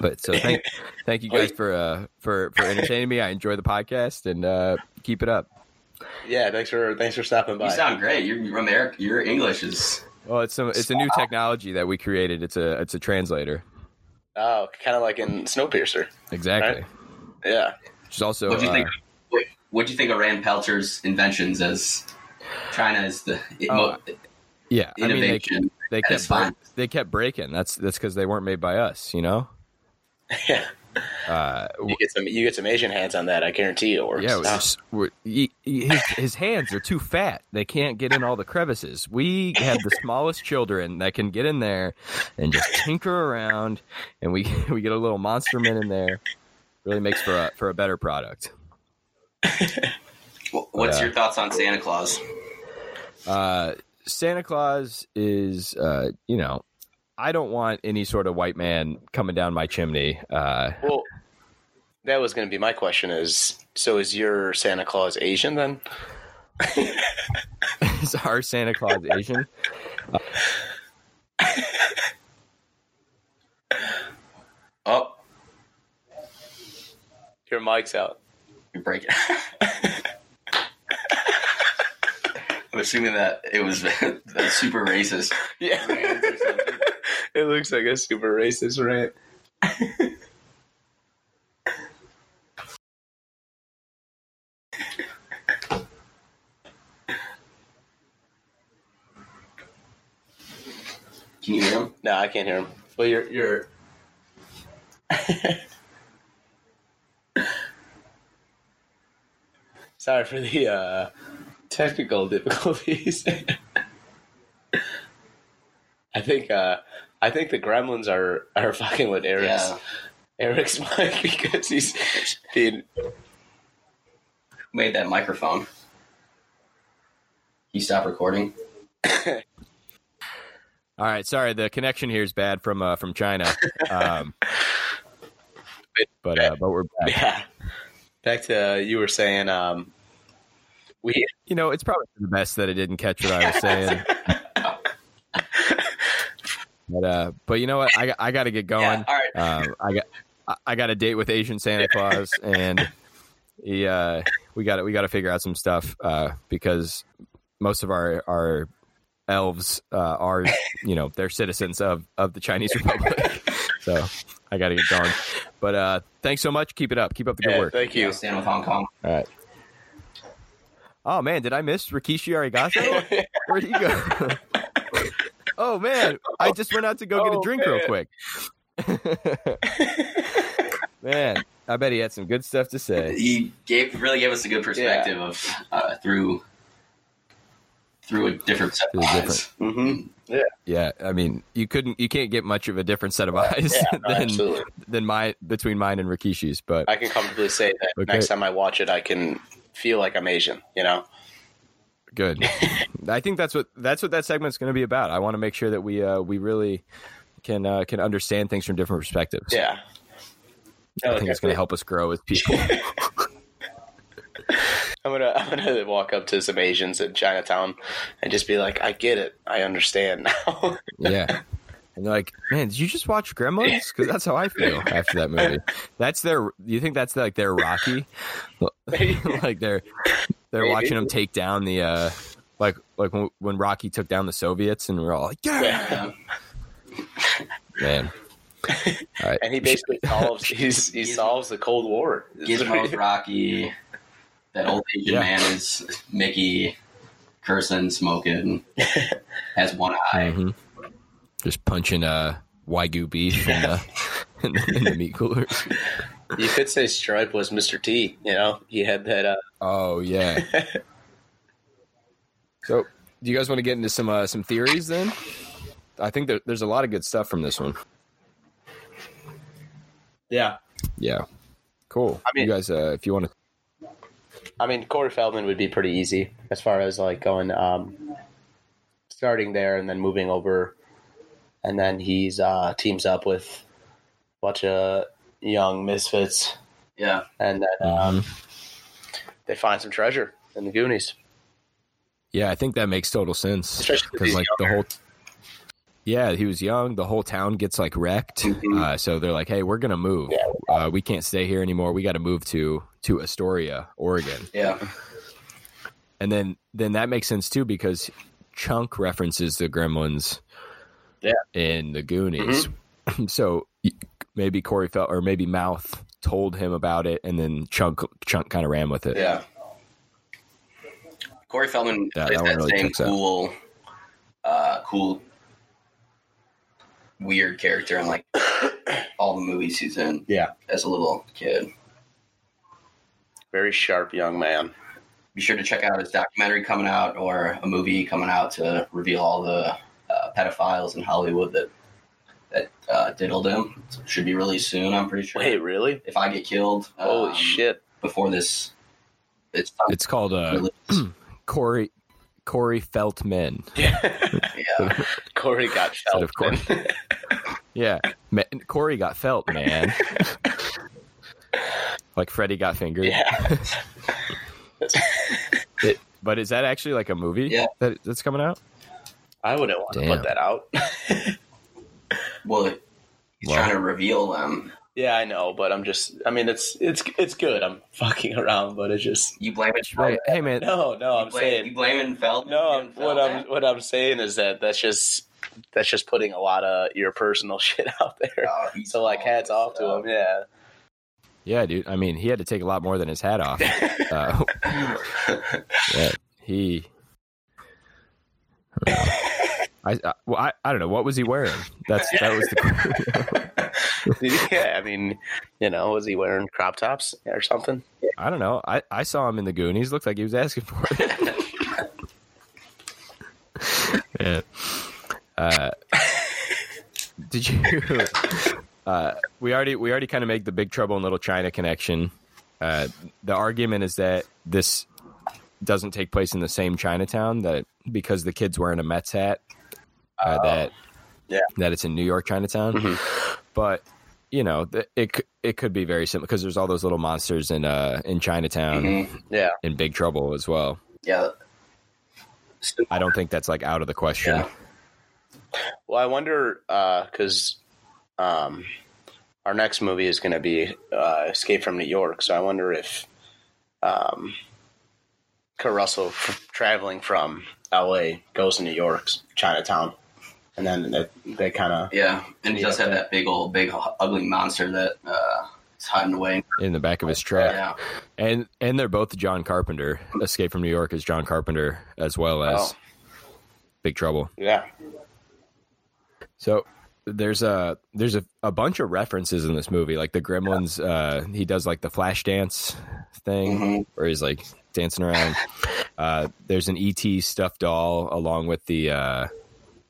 but so thank thank you guys for uh for for entertaining me. I enjoy the podcast and uh keep it up. Yeah, thanks for thanks for stopping by. You sound great. Your your, Ameri- your English is Well, it's a it's a new technology that we created. It's a it's a translator. oh, kind of like in Snowpiercer. Exactly. Yeah. Which is also What do you uh, think? Wait, what do you think of Rand Peltzer's inventions as China is the it- mo- yeah. I mean, they innovation? they kept break, they kept breaking. That's that's because they weren't made by us. You know. Yeah. Uh, You get some you get some Asian hands on that. I guarantee you it works. Yeah, just, we're, he, he- his, his hands are too fat. They can't get in all the crevices. We have the smallest children that can get in there and just tinker around, and we we get a little monster man in there. Really makes for a for a better product. Wh- What's Yeah. your thoughts on Santa Claus? Uh, Santa Claus is, uh, you know, I don't want any sort of white man coming down my chimney. Uh, Well, that was going to be my question. Is so is your Santa Claus Asian then? is our Santa Claus Asian? Oh, Your mic's out. you break it. I'm assuming that it was that's super racist. Yeah. Rant or something. it looks like a super racist rant. Can you hear him? No, I can't hear him. Well, you're you're. Sorry for the uh, technical difficulties. I think uh, I think the Gremlins are are fucking with Eric's Yeah. Eric's mic because he's being made that microphone? Can you stop recording? All right, sorry, the connection here is bad from uh, from China. Um, but uh, but we're back. yeah. Back to uh, you were saying um, we You know, it's probably the best that I didn't catch what I was saying. But uh, but you know what? I got- I got to get going. Yeah, all right. Um, I got I- I got a date with Asian Santa Claus, and he uh, we got we got to figure out some stuff uh, because most of our our elves uh, are you know they're citizens of of the Chinese Republic. so I got to get going. But uh, thanks so much. Keep it up. Keep up the good yeah, work. thank You you. stand with Hong Kong. All right. Oh man, did I miss Rikishi Arigato? Where'd he go? oh man, I just went out to go get a Oh, drink real quick. man, I bet he had some good stuff to say. He gave really gave us a good perspective of uh, through through a different set of Through a eyes. hmm Yeah, I mean, you couldn't, you can't get much of a different set of eyes Yeah, no, than absolutely. than my between mine and Rikishi's. But I can comfortably say that Okay. next time I watch it, I can feel like I'm Asian. You know. Good. I think that's what that's what that segment's going to be about. I want to make sure that we uh, we really can uh, can understand things from different perspectives. Yeah. I think it's going to help us grow as people. I'm gonna I'm gonna walk up to some Asians in Chinatown and just be like, I get it, I understand now. Yeah. And they're like, man, did you just watch Gremlins? Because that's how I feel after that movie. That's their. You think that's like their Rocky? like they're they're Maybe. watching him take down the uh, like like when, when Rocky took down the Soviets, and we're all like, yeah, Yeah. man. All right. and he basically solves he's, he Gizmo. solves the Cold War. Gizmo's Rocky. That old Asian Yeah. man is Mickey, cursing, smoking, has one eye. Mhm. Just punching uh wagyu beef in the, in the in the meat coolers. You could say Stripe was Mr. T. You know, he had that. Uh, Oh yeah. So, do you guys want to get into some uh, some theories then? I think there, there's a lot of good stuff from this one. Yeah. Yeah. Cool. I mean- you guys, uh, if you want to, I mean, Corey Feldman would be pretty easy as far as like going, um, starting there and then moving over, and then he's uh, teams up with a bunch of young misfits, Yeah. and then um, they find some treasure in the Goonies. yeah, I think that makes total sense because he's like the whole, yeah, he was young. The whole town gets like wrecked, Mhm. uh, so they're like, "Hey, we're gonna move. Yeah. Uh, we can't stay here anymore. We got to move to to Astoria, Oregon." Yeah. And then then that makes sense too because Chunk references the Gremlins, Yeah. in the Goonies. so y- maybe Corey felt, or maybe Mouth told him about it, and then Chunk Chunk kind of ran with it. Yeah. Corey Feldman Yeah, plays that that, really same cool, uh, cool, weird character in like all the movies he's in. Yeah. As a little kid. Very sharp young man. Be sure to check out his documentary coming out or a movie coming out to reveal all the uh, pedophiles in Hollywood that that uh, diddled him. Should be released soon. I'm pretty sure. Wait, really? If I get killed, Holy um, shit! Before this, it's It's called uh, released. Corey Corey Feltman. yeah. Corey got Instead felt. of Corey. Yeah, Ma- Corey got felt, man. like Freddie got fingered. yeah. It- but is that actually like a movie? Yeah. that, that's coming out. I wouldn't want to put that out. Well, he's Well- trying to reveal them. yeah, I know, but I'm just. I mean, it's it's it's good. I'm fucking around, but it's just. You blame it. Right. Hey man, No, no, I'm blame, saying. you blaming Feldman. No, I'm, what I'm what I'm saying is that that's just that's just putting a lot of your personal shit out there. Oh, So like, hats off to him. Yeah. yeah, dude. I mean, he had to take a lot more than his hat off. Uh, yeah, he. I, don't know. I, I well, I, I don't know what was he wearing. That's that was the. yeah, I mean, you know, was he wearing crop tops or something? I don't know. I, I saw him in the Goonies. Looked like he was asking for it. yeah. Uh, did you? Uh, we already we already kind of make the Big Trouble in Little China connection. Uh, the argument is that this doesn't take place in the same Chinatown. That because the kid's wearing a Mets hat, uh, that yeah. that it's in New York Chinatown. Mhm. But you know, it it could be very similar because there's all those little monsters in uh in Chinatown Mhm. Yeah. in Big Trouble as well. Yeah. I don't think that's like out of the question. Yeah. Well, I wonder because um, our next movie is going to be uh, Escape from New York. So I wonder if um, Kurt Russell f- traveling from L.A. goes to New York's Chinatown, and then they, they kind of Yeah, and he does have that big old, big ugly monster that uh, is hiding away. In the back of his truck, Yeah, and and they're both John Carpenter. Escape from New York is John Carpenter as well as Oh. Big Trouble. yeah So there's a there's a, a bunch of references in this movie, like the Gremlins. Uh, he does like the Flashdance thing, Mhm. where he's like dancing around. Uh, there's an ET stuffed doll along with the uh,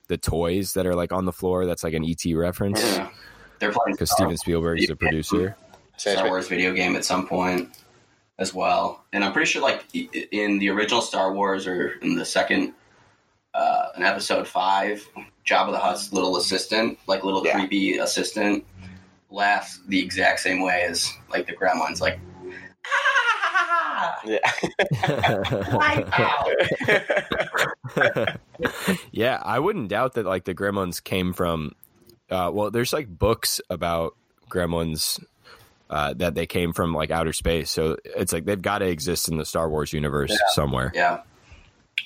the toys that are like on the floor. That's like an ET reference yeah. They're playing because Star, Steven Spielberg's the producer. Star Wars video game at some point as well, and I'm pretty sure like in the original Star Wars or in the second, uh, in Episode Five, Jabba the Hutt's little assistant, like little Yeah. creepy assistant, laughs the exact same way as like the Gremlins, like. "Ah!" Yeah. yeah, I wouldn't doubt that like the Gremlins came from. Uh, well, there's like books about Gremlins uh, that they came from like outer space, so it's like they've got to exist in the Star Wars universe somewhere. Yeah.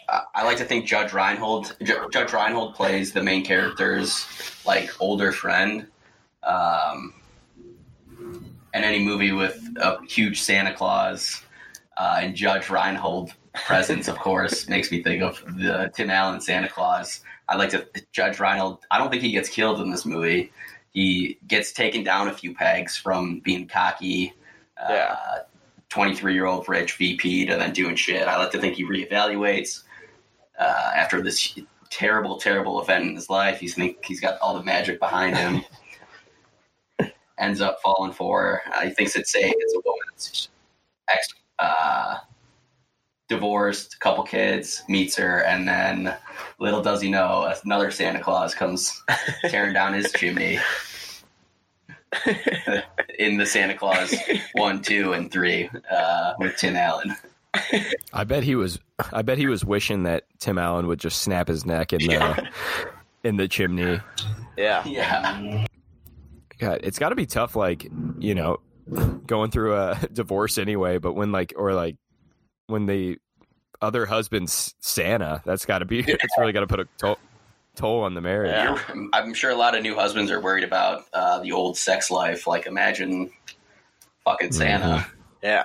I- I like to think Judge Reinhold Ju- Judge Reinhold plays the main character's like older friend. Um, and any movie with a huge Santa Claus uh, and Judge Reinhold presence, of course, makes me think of the Tim Allen Santa Claus. I like to Judge Reinhold. I don't think he gets killed in this movie. He gets taken down a few pegs from being cocky. Uh, Yeah. 23 year old rich VP to then doing shit. I like to think he reevaluates uh, after this terrible, terrible event in his life. He's think he's got all the magic behind him. Ends up falling for her. Uh, he thinks it's a it's a woman's ex uh, divorced, couple kids, meets her, and then little does he know, another Santa Claus comes tearing down his chimney. in the Santa Claus one, two, and three uh, with Tim Allen. I bet he was. I bet he was wishing that Tim Allen would just snap his neck in the in the chimney. yeah. Yeah, God, it's got to be tough. Like you know, going through a divorce anyway. But when like or like when the other husband's Santa, that's got to be. It's really got to put a toll, toll on the marriage. Yeah. I'm sure a lot of new husbands are worried about uh, the old sex life. Like, imagine fucking Santa. Yeah.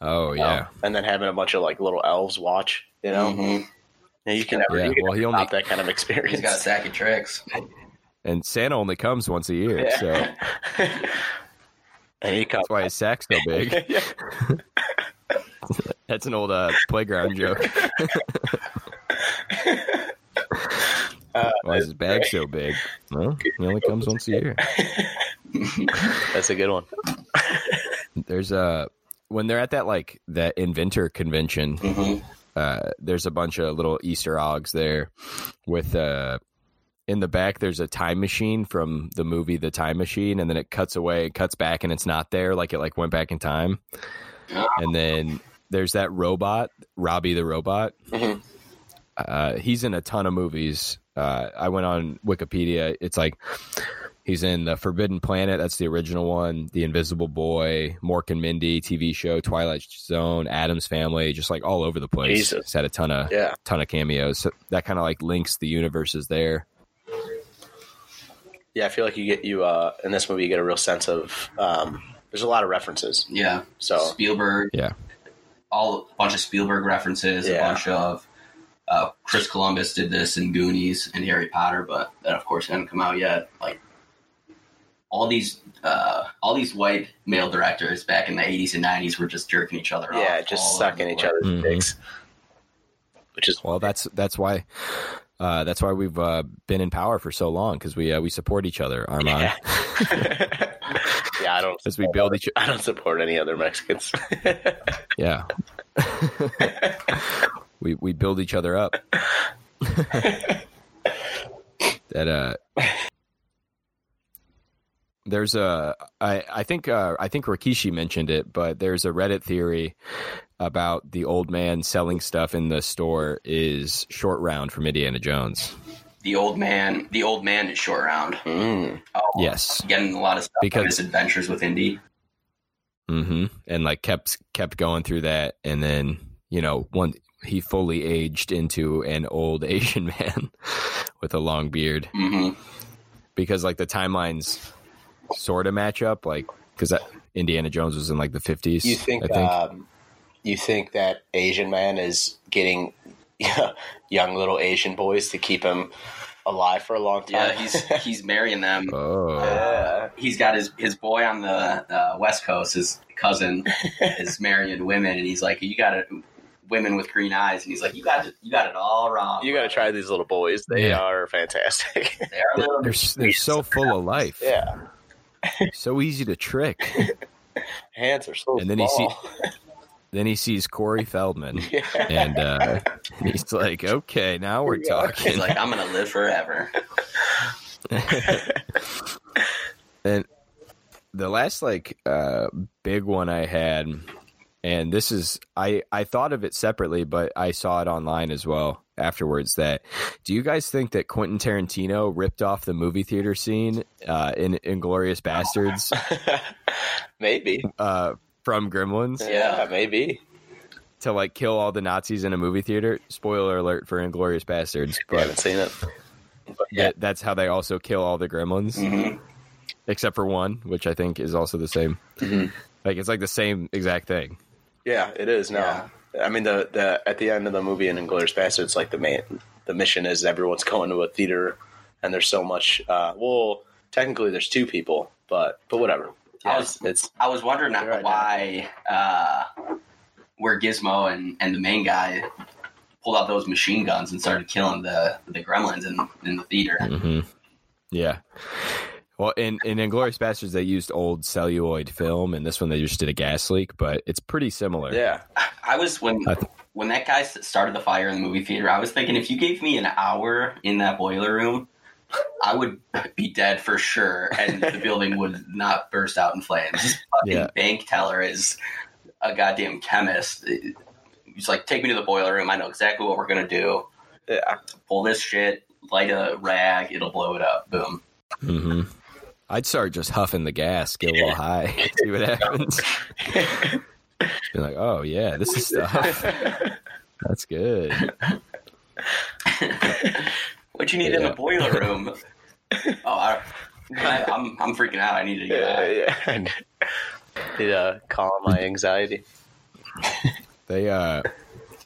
Oh yeah, Um, and then having a bunch of like little elves watch, you know, Mhm. Yeah, you can never, Yeah, well, he only- stop that kind of experience. He's got a sack of tricks. and Santa only comes once a year, Yeah. so that's and he comes. why his sack's so big. That's an old uh, playground joke. Uh, Why is his bag so big? Well, he only comes once a year. That's a good one. There's a when they're at that like that inventor convention. Mhm. Uh, there's a bunch of little Easter eggs there. With uh, in the back, there's a time machine from the movie The Time Machine, and then it cuts away, it cuts back, and it's not there. Like it like went back in time. And then there's that robot, Robbie the robot. Mhm. Uh, he's in a ton of movies. Uh, I went on Wikipedia. It's like he's in the Forbidden Planet. That's the original one. The Invisible Boy, Mork and Mindy TV show, Twilight Zone, Addams Family, just like all over the place. Jesus. He's had a ton of Yeah. ton of cameos. So that kind of like links the universes there. Yeah, I feel like you get you uh in this movie you get a real sense of um there's a lot of references. Yeah. So Spielberg. Yeah. All a bunch of Spielberg references. A bunch of uh, Chris Columbus did this in Goonies and Harry Potter, but that of course hadn't come out yet. Like all these, uh, all these white male directors back in the '80s and '90s were just jerking each other off. yeah, just sucking each the other's Mhm. dicks. Which is Well, that's that's why Uh, that's why we've uh, been in power for so long because we uh, we support each other, Armand. Yeah. yeah, I don't. As we build each, I don't support any other Mexicans. yeah, we we build each other up. that uh, there's a I I think uh, I think Rikishi mentioned it, but there's a Reddit theory about the old man selling stuff in the store is short round from Indiana Jones. The old man, the old man is short round. Mm. Oh, Yes. getting a lot of stuff Because- his adventures with Indy. hmm And like kept kept going through that, and then you know one he fully aged into an old Asian man with a long beard hmm because like the timelines sort of match up, like because Indiana Jones was in like the fifties. You think, I think Um, you think that Asian man is getting young little Asian boys to keep him alive for a long time? Yeah, he's he's marrying them. oh Yeah. He's got his his boy on the uh, west coast. His cousin is marrying women, and he's like, "You got it." Women with green eyes, and he's like, "You got it, you got it all wrong. You got to try these little boys. They Yeah. are fantastic. They are little they're they're so full of life, yeah, so easy to trick. hands are so And then he see- small. Then he sees Corey Feldman, yeah. and uh, he's like, "Okay, now we're Here we are. talking." He's like, I'm gonna live forever. and the last like uh big one I had and this is I I thought of it separately but I saw it online as well afterwards that do you guys think that Quentin Tarantino ripped off the movie theater scene uh in Inglourious Basterds maybe. uh from Gremlins Yeah, maybe. to like kill all the Nazis in a movie theater spoiler alert for Inglourious Basterds I haven't seen it. But yeah, that's how they also kill all the gremlins hmm except for one which I think is also the same Mhm. like it's like the same exact thing yeah, it is now. I mean, the the at the end of the movie in Inglourious Basterds, like the main the mission is everyone's going to a theater, and there's so much. Uh, well, technically, there's two people, but but whatever. I was- it's I was wondering right, why uh, where Gizmo and, and the main guy pulled out those machine guns and started killing the the gremlins in, in the theater. hmm Yeah. Well, in in Inglourious Basterds, they used old celluloid film, and this one they just did a gas leak, but it's pretty similar. yeah, I was when I th- when that guy started the fire in the movie theater. I was thinking if you gave me an hour in that boiler room, I would be dead for sure, and the building would not burst out in flames. Yeah. bank teller is a goddamn chemist. He's like, take me to the boiler room. I know exactly what we're gonna do. yeah. Pull this shit, light a rag, it'll blow it up. Boom. hmm I'd start just huffing the gas, get a little high, see what happens. Be like, oh yeah, this is stuff. That's good. What you need in Yeah. the boiler room? oh, I, I, I'm I'm freaking out. I need to get out. yeah, yeah. Need to calm my anxiety. They uh,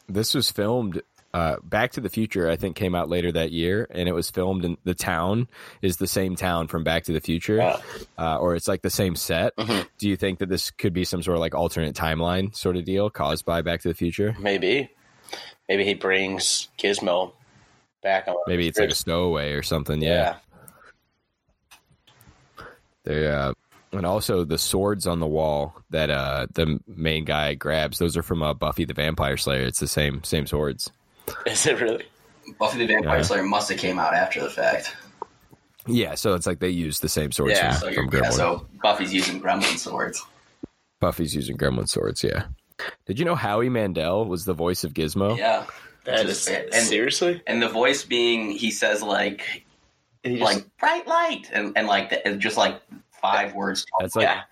this was filmed. Uh, Back to the Future, I think, came out later that year, and it was filmed in the town is the same town from Back to the Future, Yeah. uh, or it's like the same set. Mhm. Do you think that this could be some sort of like alternate timeline sort of deal caused by Back to the Future? Maybe, maybe he brings Gizmo back on. Maybe it's like a stowaway or something. Yeah, they uh, and also the swords on the wall that uh the main guy grabs. Those are from uh, Buffy the Vampire Slayer. It's the same same swords. Is it really? Buffy the Vampire Yeah. Slayer must have came out after the fact. Yeah, so it's like they use the same swords Yeah, from, So, you're, from yeah, so Buffy's using gremlin swords. Buffy's using Gremlin swords. Yeah. Did you know Howie Mandel was the voice of Gizmo? Yeah. That Just- is and- seriously. And the voice being, he says like, He just- like bright light, and, and like the, and just like five words. That's like yeah,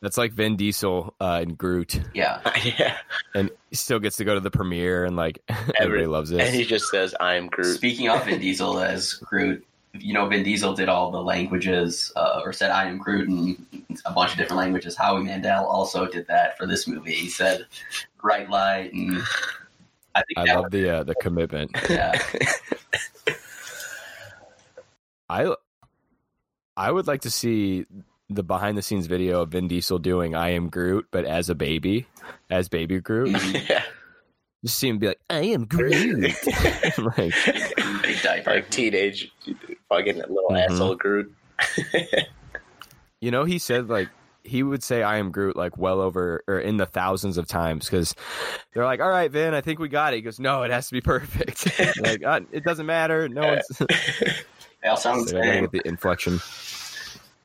that's like Vin Diesel uh, in Groot, Yeah. yeah. and he still gets to go to the premiere, and like everybody loves it. And he just says, "I'm Groot." Speaking of Vin Diesel as Groot, you know, Vin Diesel did all the languages, uh, or said "I am Groot" in a bunch of different languages. Howie Mandel also did that for this movie. He said "bright light," and I think I love the uh, the commitment. yeah. I I would like to see the behind the scenes video of Vin Diesel doing "I am Groot," but as a baby, as baby Groot. yeah, Just see him be like, "I am Groot." like, Big diaper. like teenage fucking little Mhm. asshole Groot. you know, he said like he would say "I am Groot" like well over or in the thousands of times because they're like, "All right, Vin, I think we got it." He goes, "No, it has to be perfect." like uh, it doesn't matter. No one's. They all sound the So gotta same. get the inflection.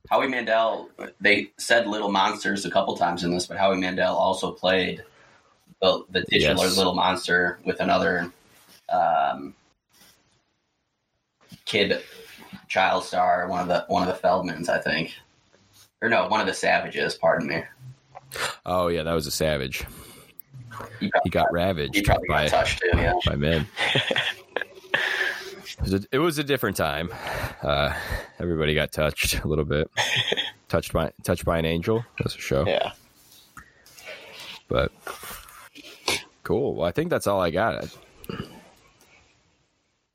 Howie Mandel, they said Little Monsters a couple times in this, but Howie Mandel also played the, the titular Yes. Little Monster with another um, kid child star, one of the one of the Feldmans, I think, or no, one of the Savages. Pardon me. Oh yeah, that was a savage. He He got ravaged he by got touched too. Yeah. by men. It was, a, it was a different time. Uh, everybody got touched a little bit. touched by touched by an angel. That's a show. Yeah. But cool. Well, I think that's all I got.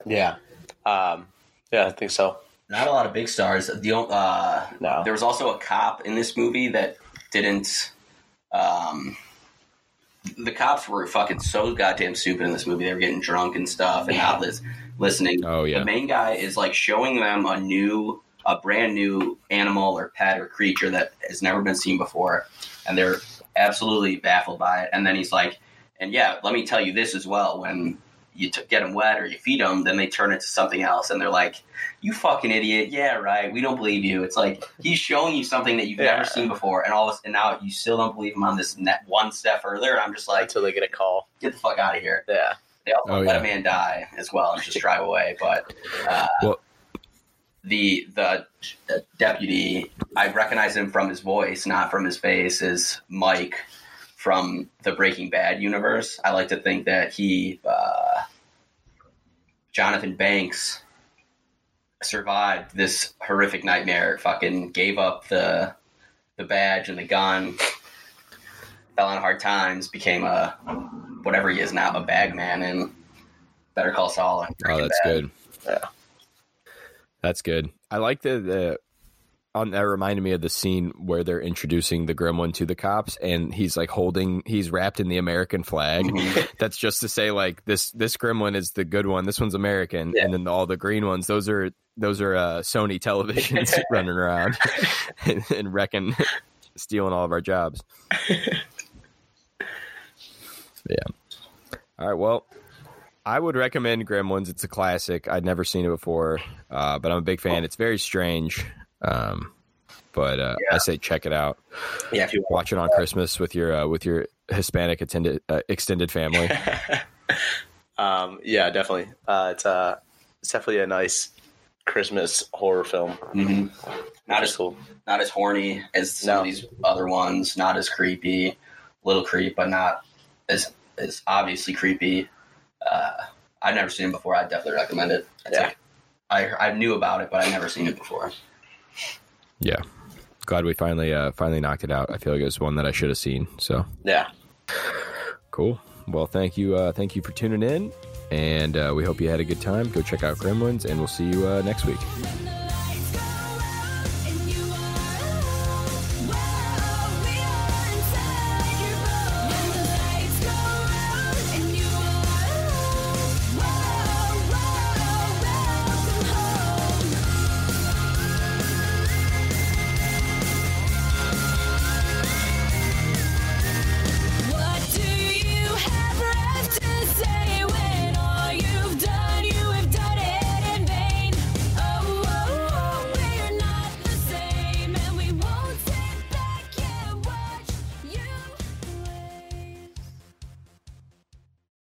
Yeah. Um, yeah, I think so. Not a lot of big stars. The uh, No. there was also a cop in this movie that didn't. Um, the cops were fucking so goddamn stupid in this movie. They were getting drunk and stuff and not lis- listening. Oh yeah. The main guy is like showing them a new, a brand new animal or pet or creature that has never been seen before, and they're absolutely baffled by it. And then he's like, "And yeah, let me tell you this as well. When you t- get them wet or you feed them, then they turn into something else." And they're like, "You fucking idiot! Yeah, right. We don't believe you." It's like he's showing you something that you've Yeah. never seen before, and all of a, sudden now you still don't believe him on this net one step further. And I'm just like, Until they get a call. get the fuck out of here. Yeah. They also Oh, let yeah. a man die as well and just drive away. But uh, Well- the, the the deputy, I recognize him from his voice, not from his face. Is Mike from the Breaking Bad universe? I like to think that he, uh, Jonathan Banks, survived this horrific nightmare. Fucking gave up the the badge and the gun. Fell on hard times. Became a whatever he is now, a bag man in Better Call Saul. Oh, that's Bad. good. Yeah. That's good. I like the the on that reminded me of the scene where they're introducing the gremlin to the cops and he's like holding he's wrapped in the American flag. Mhm. That's just to say like this this gremlin is the good one. This one's American Yeah. and then all the green ones those are those are uh, Sony televisions running around and, and wrecking stealing all of our jobs. yeah. All right, well, I would recommend Gremlins. It's a classic. I'd never seen it before, uh, but I'm a big fan. It's very strange, um, but uh, I say check it out. Yeah, if you Watch it on Christmas with your uh, with your Hispanic attended uh, extended family. um, yeah, definitely. Uh, it's uh, it's definitely a nice Christmas horror film. Mhm. not as cool. not as horny as some No. of these other ones. Not as creepy, little creep, but not as as obviously creepy. Uh, I've never seen it before. I definitely recommend it. It's Yeah. like- I I knew about it, but I've never seen it before. Yeah, glad we finally uh, finally knocked it out. I feel like it was one that I should have seen. So Yeah. cool. Well, thank you, uh, thank you for tuning in, and uh, we hope you had a good time. Go check out Gremlins, and we'll see you uh, next week.